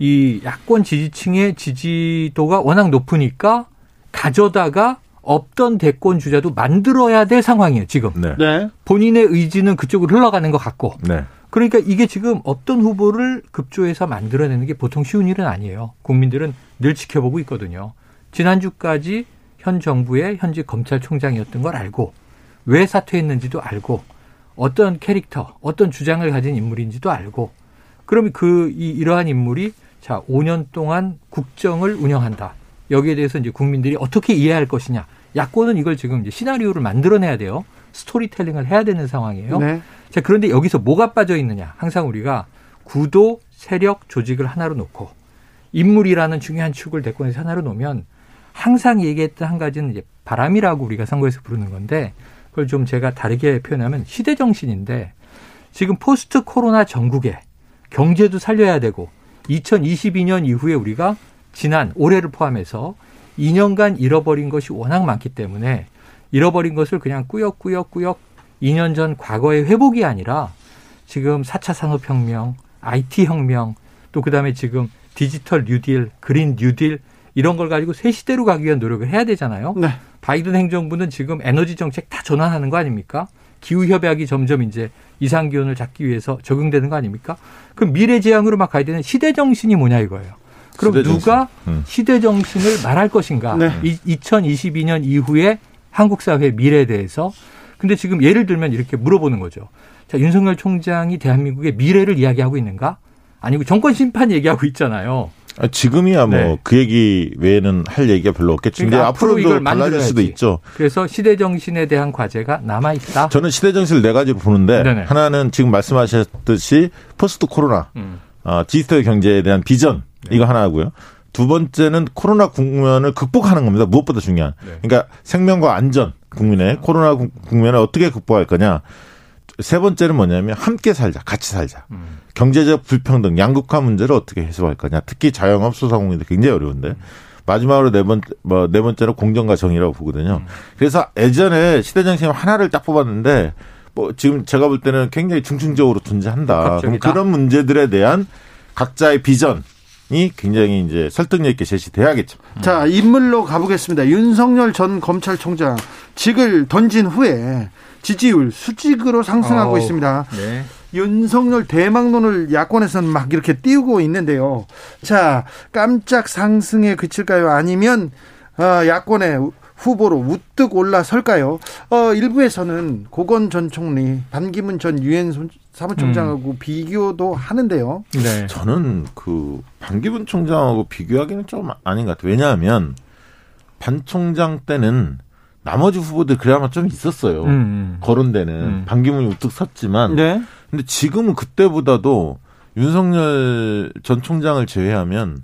이 야권 지지층의 지지도가 워낙 높으니까 가져다가 없던 대권 주자도 만들어야 될 상황이에요, 지금. 네. 네. 본인의 의지는 그쪽으로 흘러가는 것 같고. 네. 그러니까 이게 지금 없던 후보를 급조해서 만들어내는 게 보통 쉬운 일은 아니에요. 국민들은 늘 지켜보고 있거든요. 지난주까지 현 정부의 현직 검찰총장이었던 걸 알고 왜 사퇴했는지도 알고 어떤 캐릭터, 어떤 주장을 가진 인물인지도 알고 그러면 그 이, 이러한 인물이 자, 5년 동안 국정을 운영한다. 여기에 대해서 이제 국민들이 어떻게 이해할 것이냐. 야권은 이걸 지금 이제 시나리오를 만들어내야 돼요. 스토리텔링을 해야 되는 상황이에요. 네. 자, 그런데 여기서 뭐가 빠져 있느냐. 항상 우리가 구도, 세력, 조직을 하나로 놓고 인물이라는 중요한 축을 대권에서 하나로 놓으면 항상 얘기했던 한 가지는 이제 바람이라고 우리가 선거에서 부르는 건데 그걸 좀 제가 다르게 표현하면 시대 정신인데 지금 포스트 코로나 정국에 경제도 살려야 되고 2022년 이후에 우리가 지난 올해를 포함해서 2년간 잃어버린 것이 워낙 많기 때문에 잃어버린 것을 그냥 꾸역꾸역꾸역 2년 전 과거의 회복이 아니라 지금 4차 산업혁명, IT 혁명, 또 그다음에 지금 디지털 뉴딜, 그린 뉴딜 이런 걸 가지고 새 시대로 가기 위한 노력을 해야 되잖아요. 네. 바이든 행정부는 지금 에너지 정책 다 전환하는 거 아닙니까? 기후 협약이 점점 이제 이상 기온을 잡기 위해서 적용되는 거 아닙니까? 그럼 미래 지향으로 막 가야 되는 시대 정신이 뭐냐 이거예요. 그럼 시대 누가 음. 시대 정신을 말할 것인가? 네. 2022년 이후에 한국 사회의 미래에 대해서 근데 지금 예를 들면 이렇게 물어보는 거죠. 자, 윤석열 총장이 대한민국의 미래를 이야기하고 있는가? 아니고 정권 심판 얘기하고 있잖아요. 아, 지금이야 뭐그 네. 그 얘기 외에는 할 얘기가 별로 없겠죠. 그러니까 앞으로 이걸 달라질 수도 있죠. 그래서 시대 정신에 대한 과제가 남아 있다. 저는 시대 정신을 네 가지로 보는데 네네. 하나는 지금 말씀하셨듯이 포스트 코로나, 음. 어, 디지털 경제에 대한 비전 네. 이거 하나고요. 두 번째는 코로나 국면을 극복하는 겁니다. 무엇보다 중요한. 네. 그러니까 생명과 안전 국민의 코로나 국면을 어떻게 극복할 거냐. 세 번째는 뭐냐면 함께 살자, 같이 살자. 음. 경제적 불평등, 양극화 문제를 어떻게 해소할 거냐. 특히 자영업 소상공인들 굉장히 어려운데. 음. 마지막으로 네 번, 뭐, 네 번째로 공정과 정의라고 보거든요. 음. 그래서 예전에 시대정신 하나를 딱 뽑았는데, 뭐, 지금 제가 볼 때는 굉장히 중층적으로 존재한다. 그럼 그런 문제들에 대한 각자의 비전, 이 굉장히 이제 설득력 있게 제시돼야겠죠. 자, 인물로 가보겠습니다. 윤석열 전 검찰총장 직을 던진 후에 지지율 수직으로 상승하고 오, 있습니다. 네. 윤석열 대망론을 야권에서는 막 이렇게 띄우고 있는데요. 자, 깜짝 상승에 그칠까요? 아니면 어, 야권의 후보로 우뚝 올라설까요? 어, 일부에서는 고건 전 총리, 반기문 전 유엔 사무총장하고 음. 비교도 하는데요. 네. 저는 그 반기문 총장하고 비교하기는 좀 아닌 것 같아요. 왜냐하면 반 총장 때는 나머지 후보들 그래야만 좀 있었어요. 음. 음. 거론되는 음. 반기문이 우뚝 섰지만, 네. 근데 지금은 그때보다도 윤석열 전 총장을 제외하면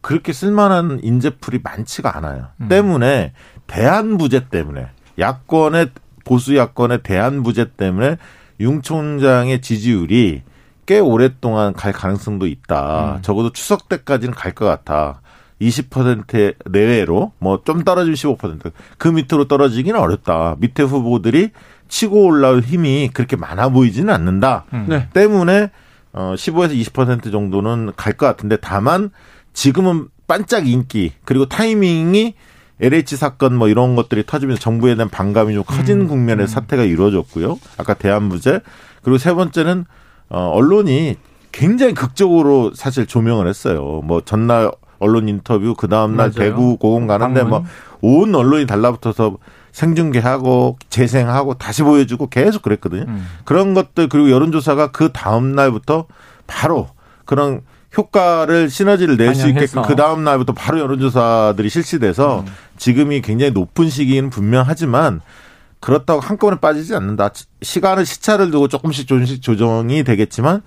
그렇게 쓸만한 인재풀이 많지가 않아요. 음. 때문에 대한 부재 때문에 야권의 보수 야권의 대한 부재 때문에 윤 총장의 지지율이 꽤 오랫동안 갈 가능성도 있다. 음. 적어도 추석 때까지는 갈 것 같아. 20% 내외로 뭐 좀 떨어지면 15%그 밑으로 떨어지기는 어렵다. 밑에 후보들이 치고 올라올 힘이 그렇게 많아 보이지는 않는다. 음. 네. 때문에 어 15에서 20% 정도는 갈 것 같은데 다만 지금은 반짝 인기 그리고 타이밍이 LH 사건 뭐 이런 것들이 터지면서 정부에 대한 반감이 좀 커진 음. 국면의 음. 사태가 이루어졌고요. 아까 대한부재 그리고 세 번째는 어 언론이 굉장히 극적으로 사실 조명을 했어요. 뭐 전날 언론 인터뷰 그 다음 날 대구 고공 가는데 뭐 온 언론이 달라붙어서 생중계하고 재생하고 다시 보여주고 계속 그랬거든요. 음. 그런 것들 그리고 여론조사가 그 다음 날부터 바로 그런 효과를 시너지를 낼 수 있게끔 그 다음 날부터 바로 여론조사들이 실시돼서 음. 지금이 굉장히 높은 시기는 분명하지만 그렇다고 한꺼번에 빠지지 않는다. 시간을 시차를 두고 조금씩 조금씩 조정이 되겠지만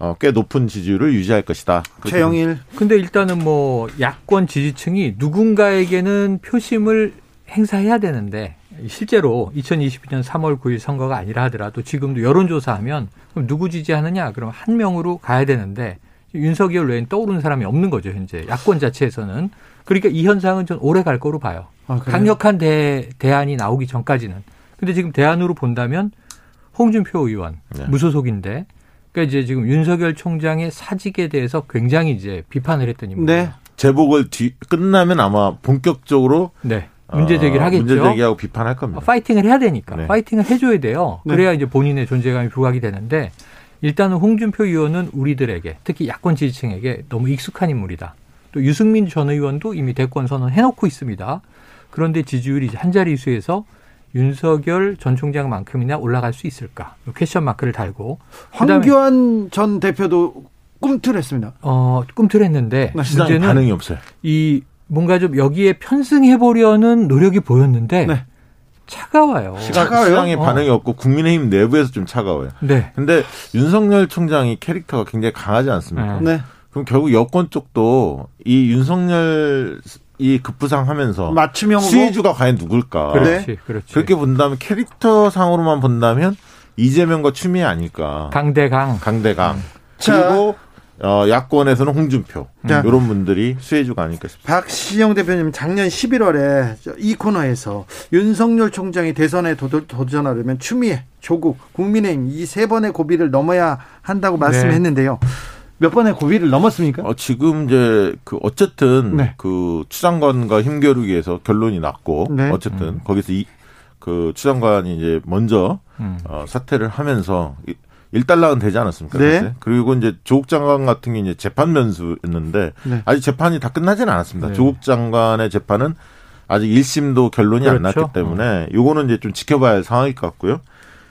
어, 꽤 높은 지지율을 유지할 것이다. 최영일. 근데 일단은 뭐 야권 지지층이 누군가에게는 표심을 행사해야 되는데 실제로 2022년 3월 9일 선거가 아니라 하더라도 지금도 여론조사하면 그럼 누구 지지하느냐? 그럼 한 명으로 가야 되는데 윤석열 외엔 떠오르는 사람이 없는 거죠, 현재. 야권 자체에서는. 그러니까 이 현상은 좀 오래 갈 거로 봐요. 아, 강력한 대, 대안이 나오기 전까지는. 근데 지금 대안으로 본다면 홍준표 의원 네. 무소속인데 그러니까 이제 지금 윤석열 총장의 사직에 대해서 굉장히 이제 비판을 했더니 네. 제복을 뒤 끝나면 아마 본격적으로 네. 문제 제기를 어, 하겠죠. 문제 제기하고 비판할 겁니다. 파이팅을 해야 되니까. 네. 파이팅을 해줘야 돼요. 네. 그래야 이제 본인의 존재감이 부각이 되는데 일단은 홍준표 의원은 우리들에게 특히 야권 지지층에게 너무 익숙한 인물이다. 또 유승민 전 의원도 이미 대권 선언 해놓고 있습니다. 그런데 지지율이 한 자릿수에서 윤석열 전 총장만큼이나 올라갈 수 있을까? question mark를 달고 황교안 전 대표도 꿈틀했습니다. 어, 꿈틀했는데 네. 시장에 반응이 없어요. 이 뭔가 좀 여기에 편승해 보려는 노력이 보였는데 네. 차가워요. 시간, 차가워요? 시장에 어. 반응이 없고 국민의힘 내부에서 좀 차가워요. 네. 근데 윤석열 총장이 캐릭터가 굉장히 강하지 않습니까? 네. 그럼 결국 여권 쪽도 이 윤석열 이 급부상 하면서 맞춤형 수혜주가 과연 누굴까? 그렇지, 그렇지. 그렇게 본다면 캐릭터 상으로만 본다면 이재명과 추미애 아닐까? 강대강, 강대강. 음. 그리고 어, 야권에서는 홍준표 자, 이런 분들이 수혜주가 아닐까 싶습니다. 박시영 대표님 작년 11월에 이 코너에서 윤석열 총장이 대선에 도전하려면 추미애, 조국, 국민의힘 이 세 번의 고비를 넘어야 한다고 네. 말씀했는데요. 네. 몇 번의 고비를 넘었습니까? 어, 지금 이제 그 어쨌든 네. 그 추장관과 힘겨루기에서 결론이 났고 네. 어쨌든 음. 거기서 이 그 추장관이 이제 먼저 음. 어, 사퇴를 하면서 일단락은 되지 않았습니까? 네. 그리고 이제 조국 장관 같은 게 이제 재판 변수였는데 네. 아직 재판이 다 끝나지는 않았습니다. 네. 조국 장관의 재판은 아직 1심도 결론이 그렇죠. 안 났기 때문에 어. 요거는 이제 좀 지켜봐야 할 상황일 것 같고요.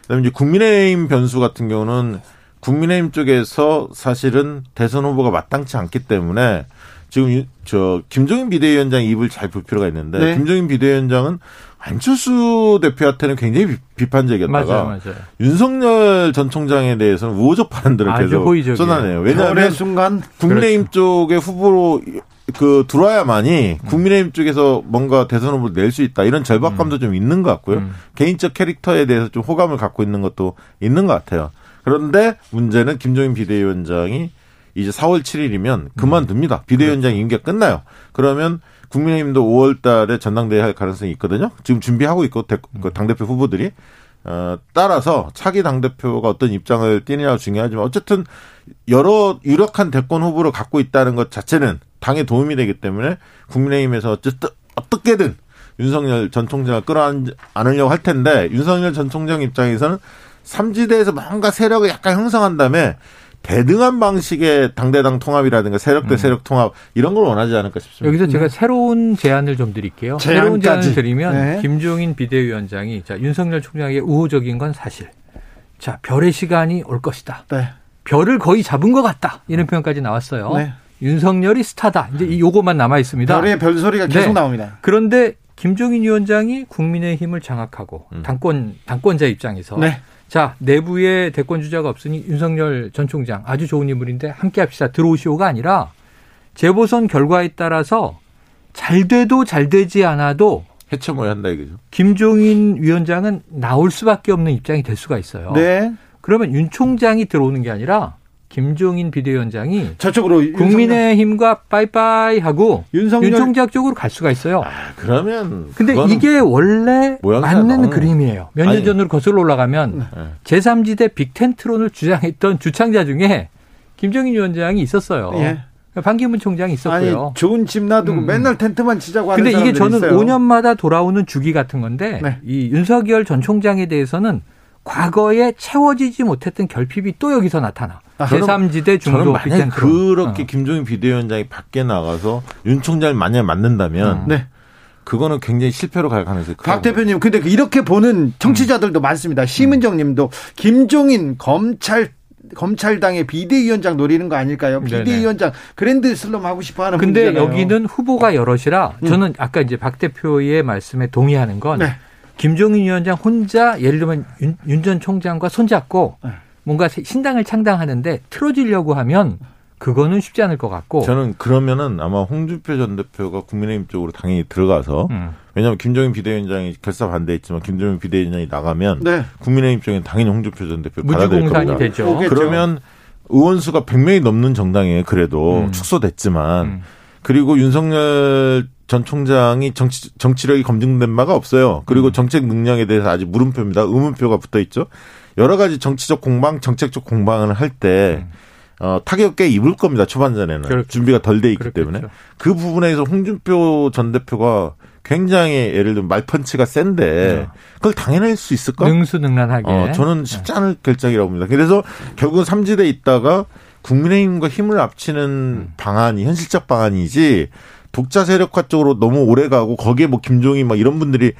그다음에 이제 국민의힘 변수 같은 경우는 국민의힘 쪽에서 사실은 대선 후보가 마땅치 않기 때문에 지금 저 김종인 비대위원장 입을 잘 볼 필요가 있는데 네. 김종인 비대위원장은 안철수 대표한테는 굉장히 비 판적이었다가 맞아요, 맞아요. 윤석열 전 총장에 대해서는 우호적 발언들을 계속 쏟아내요. 왜냐하면 순간 국민의힘 그렇죠. 쪽의 후보로 그 들어와야만이 음. 국민의힘 쪽에서 뭔가 대선 후보를 낼 수 있다 이런 절박감도 음. 좀 있는 것 같고요. 음. 개인적 캐릭터에 대해서 좀 호감을 갖고 있는 것도 있는 것 같아요. 그런데 문제는 김종인 비대위원장이 이제 4월 7일이면 그만둡니다. 비대위원장 임기가 끝나요. 그러면 국민의힘도 5월 달에 전당대회 할 가능성이 있거든요. 지금 준비하고 있고 그 당대표 후보들이 어, 따라서 차기 당대표가 어떤 입장을 띠느냐가 중요하지만 어쨌든 여러 유력한 대권 후보를 갖고 있다는 것 자체는 당에 도움이 되기 때문에 국민의힘에서 어쨌든 어떻게든 윤석열 전 총장을 끌어안으려고 할 텐데 윤석열 전 총장 입장에서는 삼지대에서 뭔가 세력을 약간 형성한 다음에 대등한 방식의 당대당 통합이라든가 세력 대 음. 세력 통합 이런 걸 원하지 않을까 싶습니다. 여기서 제가 네. 새로운 제안을 좀 드릴게요. 제안까지. 새로운 제안을 드리면 네. 김종인 비대위원장이 자 윤석열 총장에게 우호적인 건 사실. 자 별의 시간이 올 것이다. 네. 별을 거의 잡은 것 같다. 이런 표현까지 나왔어요. 네. 윤석열이 스타다. 이제 이 요것만 남아 있습니다. 별의 별소리가 계속 네. 나옵니다. 그런데 김종인 위원장이 국민의힘을 장악하고 음. 당권 당권자 입장에서 네. 자, 내부에 대권 주자가 없으니 윤석열 전 총장 아주 좋은 인물인데 함께 합시다. 들어오시오가 아니라 재보선 결과에 따라서 잘 돼도 잘 되지 않아도 해쳐모야 한다 이거죠. 김종인 위원장은 나올 수밖에 없는 입장이 될 수가 있어요. 네. 그러면 윤 총장이 들어오는 게 아니라 김종인 비대위원장이 저쪽으로 국민의힘과 빠이빠이 하고 윤석열... 윤 총장 쪽으로 갈 수가 있어요. 아, 그러면 근데 이게 원래 맞는. 그림이에요. 몇 년 전으로 거슬러 올라가면 네. 제3지대 빅텐트론을 주장했던 주창자 중에 김종인 위원장이 있었어요. 예. 반기문 총장이 있었고요. 아니, 좋은 집 놔두고 음. 맨날 텐트만 치자고 하는 근데 이게 저는 있어요. 5년마다 돌아오는 주기 같은 건데 네. 이 윤석열 전 총장에 대해서는 과거에 채워지지 못했던 결핍이 또 여기서 나타나. 아, 제3지대 중도 만약 그렇게 어. 김종인 비대위원장이 밖에 나가서 윤 총장을 만약에 만든다면 음. 네. 그거는 굉장히 실패로 갈 가능성이 크다. 박 대표님, 근데 이렇게 보는 청취자들도 음. 많습니다. 심은정 님도 김종인 검찰 검찰당의 비대위원장 노리는 거 아닐까요? 비대위원장 그랜드 슬럼 하고 싶어 하는 근데 분이잖아요. 여기는 후보가 여럿이라 음. 저는 아까 이제 박 대표의 말씀에 동의하는 건 네. 김종인 위원장 혼자 예를 들면 윤 전 총장과 손잡고 네. 뭔가 신당을 창당하는데 틀어지려고 하면 그거는 쉽지 않을 것 같고 저는 그러면은 아마 홍준표 전 대표가 국민의힘 쪽으로 당연히 들어가서 음. 왜냐하면 김종인 비대위원장이 결사 반대했지만 김종인 비대위원장이 나가면 네. 국민의힘 쪽에 당연히 홍준표 전 대표 받아들일 겁니다. 되죠. 그러면 의원 수가 100명이 넘는 정당에 그래도 음. 축소됐지만 음. 그리고 윤석열 전 총장이 정치, 정치력이 검증된 바가 없어요. 그리고 음. 정책 능력에 대해서 아직 물음표입니다. 의문표가 붙어 있죠. 여러 가지 정치적 공방, 정책적 공방을 할때 음. 어, 타격 꽤 입을 겁니다. 초반전에는. 그렇죠. 준비가 덜 돼 있기 그렇겠죠. 때문에. 그 부분에서 홍준표 전 대표가 굉장히 예를 들면 말펀치가 센데 네. 그걸 당해낼 수 있을까? 능수능란하게. 어, 저는 쉽지 않을 결정이라고 봅니다. 그래서 결국은 삼지대 있다가 국민의힘과 힘을 합치는 음. 방안이 현실적 방안이지 독자 세력화 쪽으로 너무 오래 가고 거기에 뭐 김종인 막 이런 분들이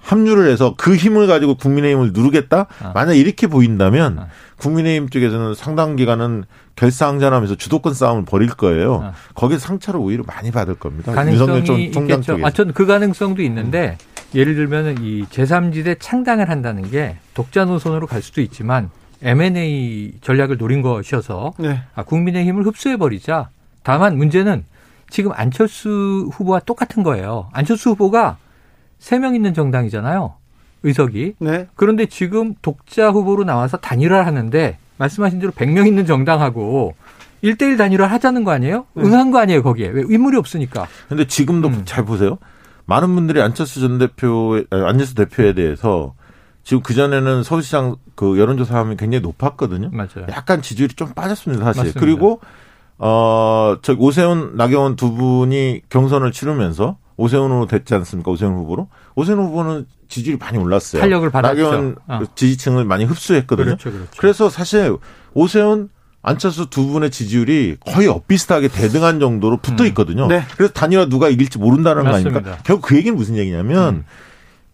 합류를 해서 그 힘을 가지고 국민의힘을 누르겠다? 아. 만약 이렇게 보인다면 아. 국민의힘 쪽에서는 상당 기간은 결사항전하면서 주도권 싸움을 벌일 거예요. 아. 거기에 상처를 오히려 많이 받을 겁니다. 가능성이 총장 쪽에. 아, 전 그 가능성도 있는데 예를 들면 이 제3지대 창당을 한다는 게 독자 노선으로 갈 수도 있지만 M&A 전략을 노린 것이어서 네. 아, 국민의힘을 흡수해 버리자. 다만 문제는 지금 안철수 후보와 똑같은 거예요. 안철수 후보가 3명 있는 정당이잖아요. 의석이. 네. 그런데 지금 독자 후보로 나와서 단일화를 하는데 말씀하신 대로 100명 있는 정당하고 1대1 단일화 하자는 거 아니에요? 네. 응한 거 아니에요, 거기에. 왜 인물이 없으니까. 근데 지금도 음. 잘 보세요. 많은 분들이 안철수 전 대표, 안철수 대표에 대해서 지금 그전에는 서울시장 그 여론조사 하면 굉장히 높았거든요. 맞아요. 약간 지지율이 좀 빠졌습니다, 사실. 맞습니다. 그리고, 어, 저 오세훈, 나경원 두 분이 경선을 치르면서 오세훈으로 됐지 않습니까? 오세훈 후보로. 오세훈 후보는 지지율이 많이 올랐어요. 탄력을 받았죠. 나경원 어. 지지층을 많이 흡수했거든요. 그렇죠, 그렇죠. 그래서 사실 오세훈 안철수 두 분의 지지율이 거의 엇비슷하게 대등한 정도로 붙어 음. 있거든요. 음. 네. 그래서 단일화 누가 이길지 모른다는. 거 아닙니까? 결국 그 얘기는 무슨 얘기냐면 음.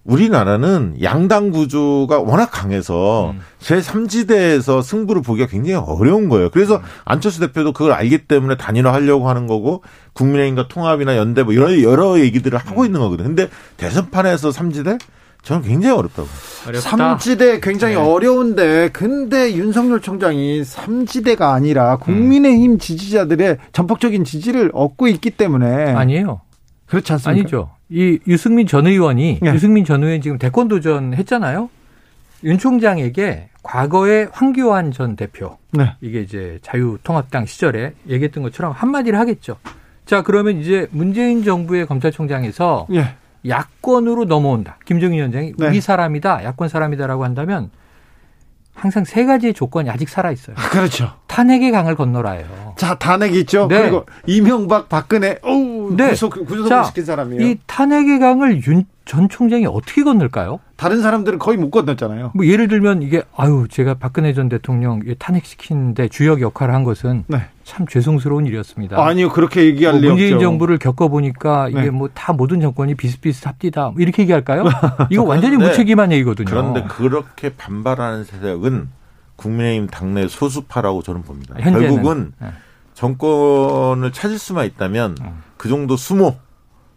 우리나라는 양당 구조가 워낙 강해서 음. 제3지대에서 승부를 보기가 굉장히 어려운 거예요. 그래서 음. 안철수 대표도 그걸 알기 때문에 단일화 하려고 하는 거고 국민의힘과 통합이나 연대 뭐 이런 여러 얘기들을 하고 음. 있는 거거든요. 근데 대선판에서 3지대 저는 굉장히 어렵다고. 어렵다. 삼지대 굉장히 네. 어려운데 근데 윤석열 총장이 삼지대가 아니라 국민의힘 지지자들의 전폭적인 지지를 얻고 있기 때문에 아니에요. 그렇지 않습니까? 아니죠. 이 유승민 전 의원이 네. 유승민 전 의원 지금 대권 도전 했잖아요. 윤 총장에게 과거에 황교안 전 대표 네. 이게 이제 자유통합당 시절에 얘기했던 것처럼 한마디를 하겠죠. 자 그러면 이제 문재인 정부의 검찰총장에서 네. 야권으로 넘어온다. 김정인 위원장이 네. 우리 사람이다, 야권 사람이다라고 한다면 항상 세 가지의 조건이 아직 살아 있어요. 아, 그렇죠. 탄핵의 강을 건너라요. 자, 탄핵 있죠. 네. 그리고 이명박, 박근혜, 어우, 네. 구속 구속 시킨 사람이에요. 이 탄핵의 강을 윤 전 총장이 어떻게 건널까요? 다른 사람들은 거의 못 건넜잖아요. 뭐 예를 들면 이게 아유 제가 박근혜 전 대통령 탄핵시키는데 주역 역할을 한 것은 네. 참 죄송스러운 일이었습니다. 아니요 그렇게 얘기할 뭐 문재인 없죠. 정부를 겪어보니까 이게 네. 뭐다 모든 정권이 비슷비슷합디다 뭐 이렇게 얘기할까요? 이거 완전히 무책임한 얘기거든요. 그런데 그렇게 반발하는 세력은 국민의힘 당내 소수파라고 저는 봅니다. 현재는. 결국은 네. 정권을 찾을 수만 있다면 음. 그 정도 수모,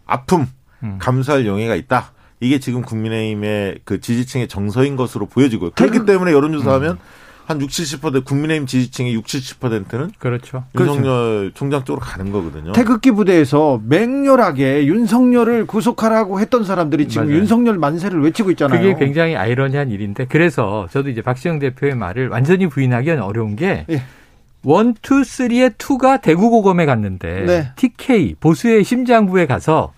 아픔, 음. 감수할 용의가 있다. 이게 지금 국민의힘의 그 지지층의 정서인 것으로 보여지고요. 그렇기 때문에 여론조사하면 음. 한 60, 70% 국민의힘 지지층의 60, 70%는 그렇죠. 윤석열 그렇죠. 총장 쪽으로 가는 거거든요. 태극기 부대에서 맹렬하게 윤석열을 구속하라고 했던 사람들이 지금 맞아요. 윤석열 만세를 외치고 있잖아요. 그게 굉장히 아이러니한 일인데 그래서 저도 이제 박시영 대표의 말을 완전히 부인하기는 어려운 게 예. one, two, three의 two가 대구고검에 갔는데 네. TK 보수의 심장부에 가서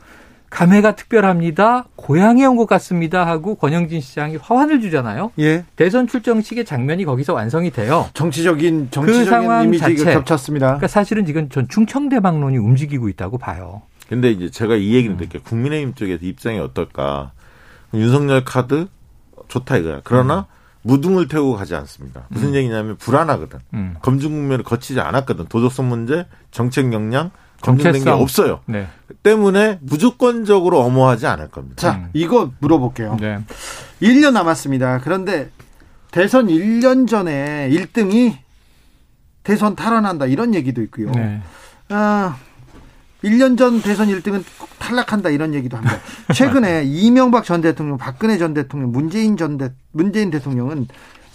감회가 특별합니다. 고향에 온 것 같습니다. 하고 권영진 시장이 화환을 주잖아요. 예. 대선 출정식의 장면이 거기서 완성이 돼요. 정치적인 정치적인 그 상황 이미지가 자체, 겹쳤습니다. 그러니까 사실은 지금 전 충청대방론이 움직이고 있다고 봐요. 근데 이제 제가 이 얘기를 듣게 음. 국민의힘 쪽에서 입장이 어떨까? 윤석열 카드 좋다 이거야. 그러나 음. 무등을 태우고 가지 않습니다. 무슨 음. 얘기냐면 불안하거든. 음. 검증 국면을 거치지 않았거든. 도덕성 문제, 정책 역량, 검증된 게 없어요. 네. 때문에 무조건적으로 엄호하지 않을 겁니다. 자, 음. 이거 물어볼게요. 네. 1년 남았습니다. 그런데 대선 1년 전에 1등이 대선 탈환한다 이런 얘기도 있고요. 네. 아, 1년 전 대선 1등은 탈락한다 이런 얘기도 합니다. 최근에 이명박 전 대통령, 박근혜 전 대통령, 문재인 전 대, 문재인 대통령은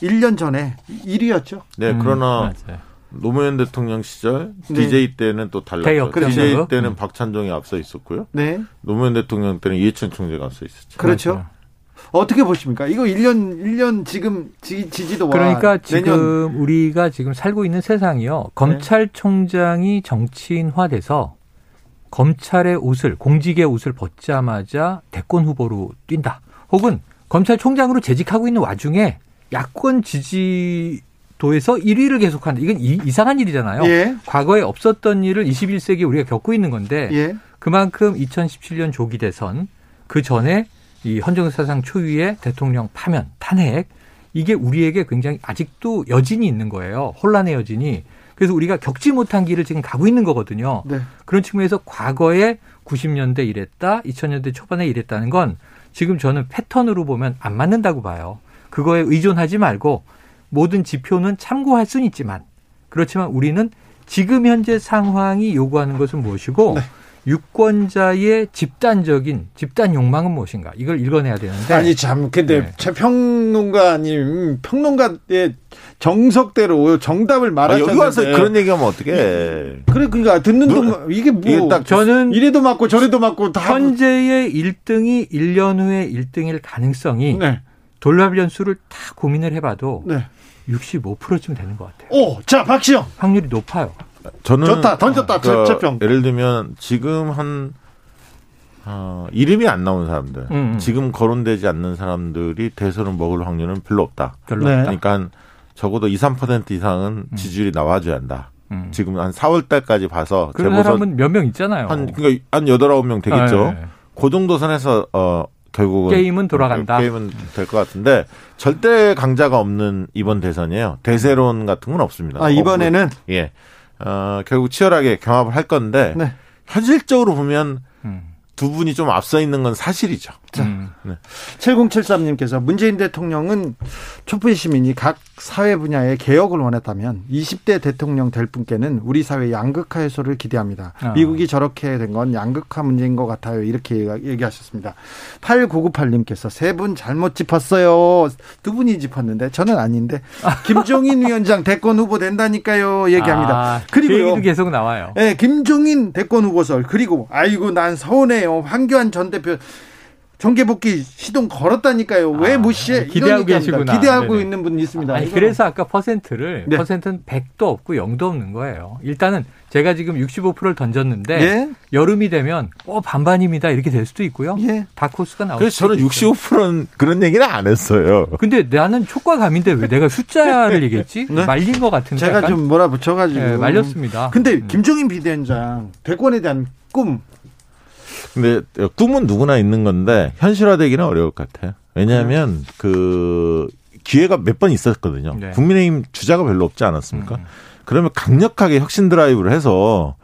1년 전에 1위였죠. 네, 그러나 음, 노무현 대통령 시절 네. DJ 때는 또 달랐죠. 그렇죠. DJ 때는 음. 박찬종이 앞서 있었고요. 네. 노무현 대통령 때는 이해찬 총재가 앞서 있었죠. 그렇죠. 맞아요. 어떻게 보십니까? 이거 1년 1년 지금 지, 지도와 그러니까 지금 내년. 우리가 지금 살고 있는 세상이요. 검찰총장이 정치인화돼서 검찰의 옷을 공직의 옷을 벗자마자 대권 후보로 뛴다. 혹은 검찰총장으로 재직하고 있는 와중에 야권 지지 도에서 1위를 계속한다. 이건 이, 상한 일이잖아요. 예. 과거에 없었던 일을 21세기 우리가 겪고 있는 건데 예. 그만큼 2017년 조기 대선 그 전에 이 헌정 사상 초유의 대통령 파면, 탄핵 이게 우리에게 굉장히 아직도 여진이 있는 거예요. 혼란의 여진이. 그래서 우리가 겪지 못한 길을 지금 가고 있는 거거든요. 네. 그런 측면에서 과거에 90년대 이랬다, 2000년대 초반에 이랬다는 건 지금 저는 패턴으로 보면 안 맞는다고 봐요. 그거에 의존하지 말고 모든 지표는 참고할 수는 있지만 그렇지만 우리는 지금 현재 상황이 요구하는 것은 무엇이고 네. 유권자의 집단적인 집단 욕망은 무엇인가 이걸 읽어내야 되는데 아니 참 근데 네. 최 평론가님 평론가의 정석대로 정답을 말하셨는데 아, 여기 와서 그런 얘기하면 어떻게 그래 그러니까 듣는 동안 이게 뭐 이게 딱 저는 이래도 맞고 저래도 맞고 다 현재의 1등이 1년 후에 1등일 가능성이 네. 돌랍 연수를 다 고민을 해봐도 네. 65%쯤 되는 것 같아요. 오, 자 박시영 확률이 높아요. 저는 좋다 던졌다 그, 최평. 예를 들면 지금 한 어, 이름이 안 나온 사람들, 음, 음. 지금 거론되지 않는 사람들이 대선을 먹을 확률은 별로 없다. 별로 네. 그러니까 한 적어도 2, 3% 이상은 음. 지지율이 나와줘야 한다. 음. 지금 한 4월 달까지 봐서 그런 사람은 몇 명 있잖아요. 한 그러니까 한 8, 9명 되겠죠. 아, 네. 그 정도 선에서 어 결국은 게임은 돌아간다. 게임은 될 것 같은데 절대 강자가 없는 이번 대선이에요. 대세론 같은 건 없습니다. 아 이번에는 예. 어, 결국 치열하게 경합을 할 건데 네. 현실적으로 보면 음. 두 분이 좀 앞서 있는 건 사실이죠. 자, 음. 네. 7073님께서 문재인 대통령은 촛불 시민이 각 사회 분야의 개혁을 원했다면 20대 대통령 될 분께는 우리 사회 양극화 해소를 기대합니다. 어. 미국이 저렇게 된 건 양극화 문제인 것 같아요. 이렇게 얘기하셨습니다. 8998님께서 세 분 잘못 짚었어요. 두 분이 짚었는데 저는 아닌데 김종인 위원장 대권 후보 된다니까요. 얘기합니다. 아, 그리고요. 그 계속 나와요. 네, 김종인 대권 후보설 그리고 아이고 난 서운해요. 황교안 전 대표 정계 복귀 시동 걸었다니까요. 왜 아, 무시해? 기대하고 계시구나. 기대하고 네네. 있는 분 있습니다. 아니, 그래서 아까 퍼센트를 네. 퍼센트는 100도 없고 0도 없는 거예요. 일단은 제가 지금 65%를 던졌는데 예? 여름이 되면 어 반반입니다 이렇게 될 수도 있고요. 예. 다코스가 나올 그래서 저는 65%는 그런 얘기는 안 했어요. 근데 나는 촉과감인데 왜 내가 숫자를 얘기했지? 네? 말린 것 같은데. 제가 약간? 좀 뭐라 붙여 가지고 네, 말렸습니다. 근데 음. 김종인 비대위원장 대권에 대한 꿈 근데 꿈은 누구나 있는 건데 현실화되기는 어려울 것 같아요. 왜냐하면 그 기회가 몇 번 있었거든요. 네. 국민의힘 주자가 별로 없지 않았습니까? 음. 그러면 강력하게 혁신 드라이브를 해서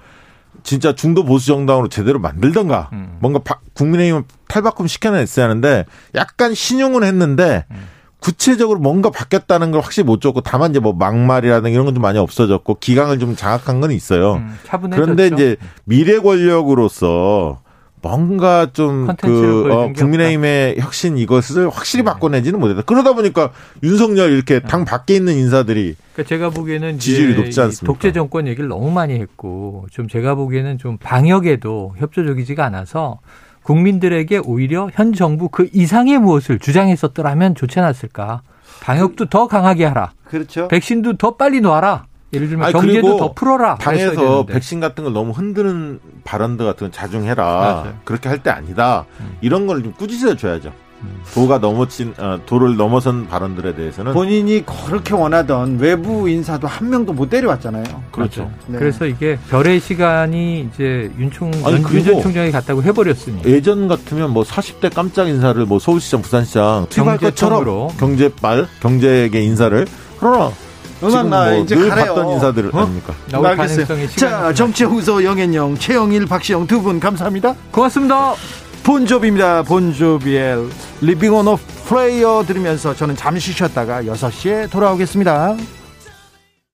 진짜 중도 보수 정당으로 제대로 만들던가 음. 뭔가 국민의힘을 탈바꿈 시켜냈어야 하는데 약간 신용은 했는데 음. 구체적으로 뭔가 바뀌었다는 걸 확실히 못 줬고 다만 이제 뭐 막말이라든가 이런 건 좀 많이 없어졌고 기강을 좀 장악한 건 있어요. 음, 그런데 이제 미래 권력으로서 뭔가 좀 그 어, 국민의힘의 혁신 이것을 확실히 네. 바꿔내지는 못했다. 그러다 보니까 윤석열 이렇게 당 밖에 있는 인사들이 그러니까 제가 보기에는 지지율이 높지 않습니다. 독재 정권 얘기를 너무 많이 했고 좀 제가 보기에는 좀 방역에도 협조적이지가 않아서 국민들에게 오히려 현 정부 그 이상의 무엇을 주장했었더라면 좋지 않았을까. 방역도 더 강하게 하라. 그렇죠. 백신도 더 빨리 놔라. 예를 들면 아니, 경제도 더 풀어라. 당에서 백신 같은 걸 너무 흔드는 발언들 같은 건 자중해라. 맞아요. 그렇게 할 때 아니다. 음. 이런 걸 좀 꾸짖어 줘야죠. 음. 도가 넘어친 어, 도를 넘어선 발언들에 대해서는 본인이 그렇게 원하던 외부 인사도 한 명도 못 데려왔잖아요. 그렇죠. 네. 그래서 이게 별의 시간이 이제 윤총 윤전 총장이 갔다고 해버렸으니 예전 같으면 뭐 40대 깜짝 인사를 뭐 서울시장, 부산시장 투입할 것처럼 경제발 경제계 인사를 그러나 음악 나 뭐 이제 가래요. 봤던 인사들 어? 아닙니까? 알겠어요. 자, 정치 후소 영앤영, 최영일, 박시영 두 분 감사합니다. 고맙습니다. 본조비입니다. 본조비의 리빙 온 오프 플레이어 들으면서 저는 잠시 쉬었다가 6시에 돌아오겠습니다.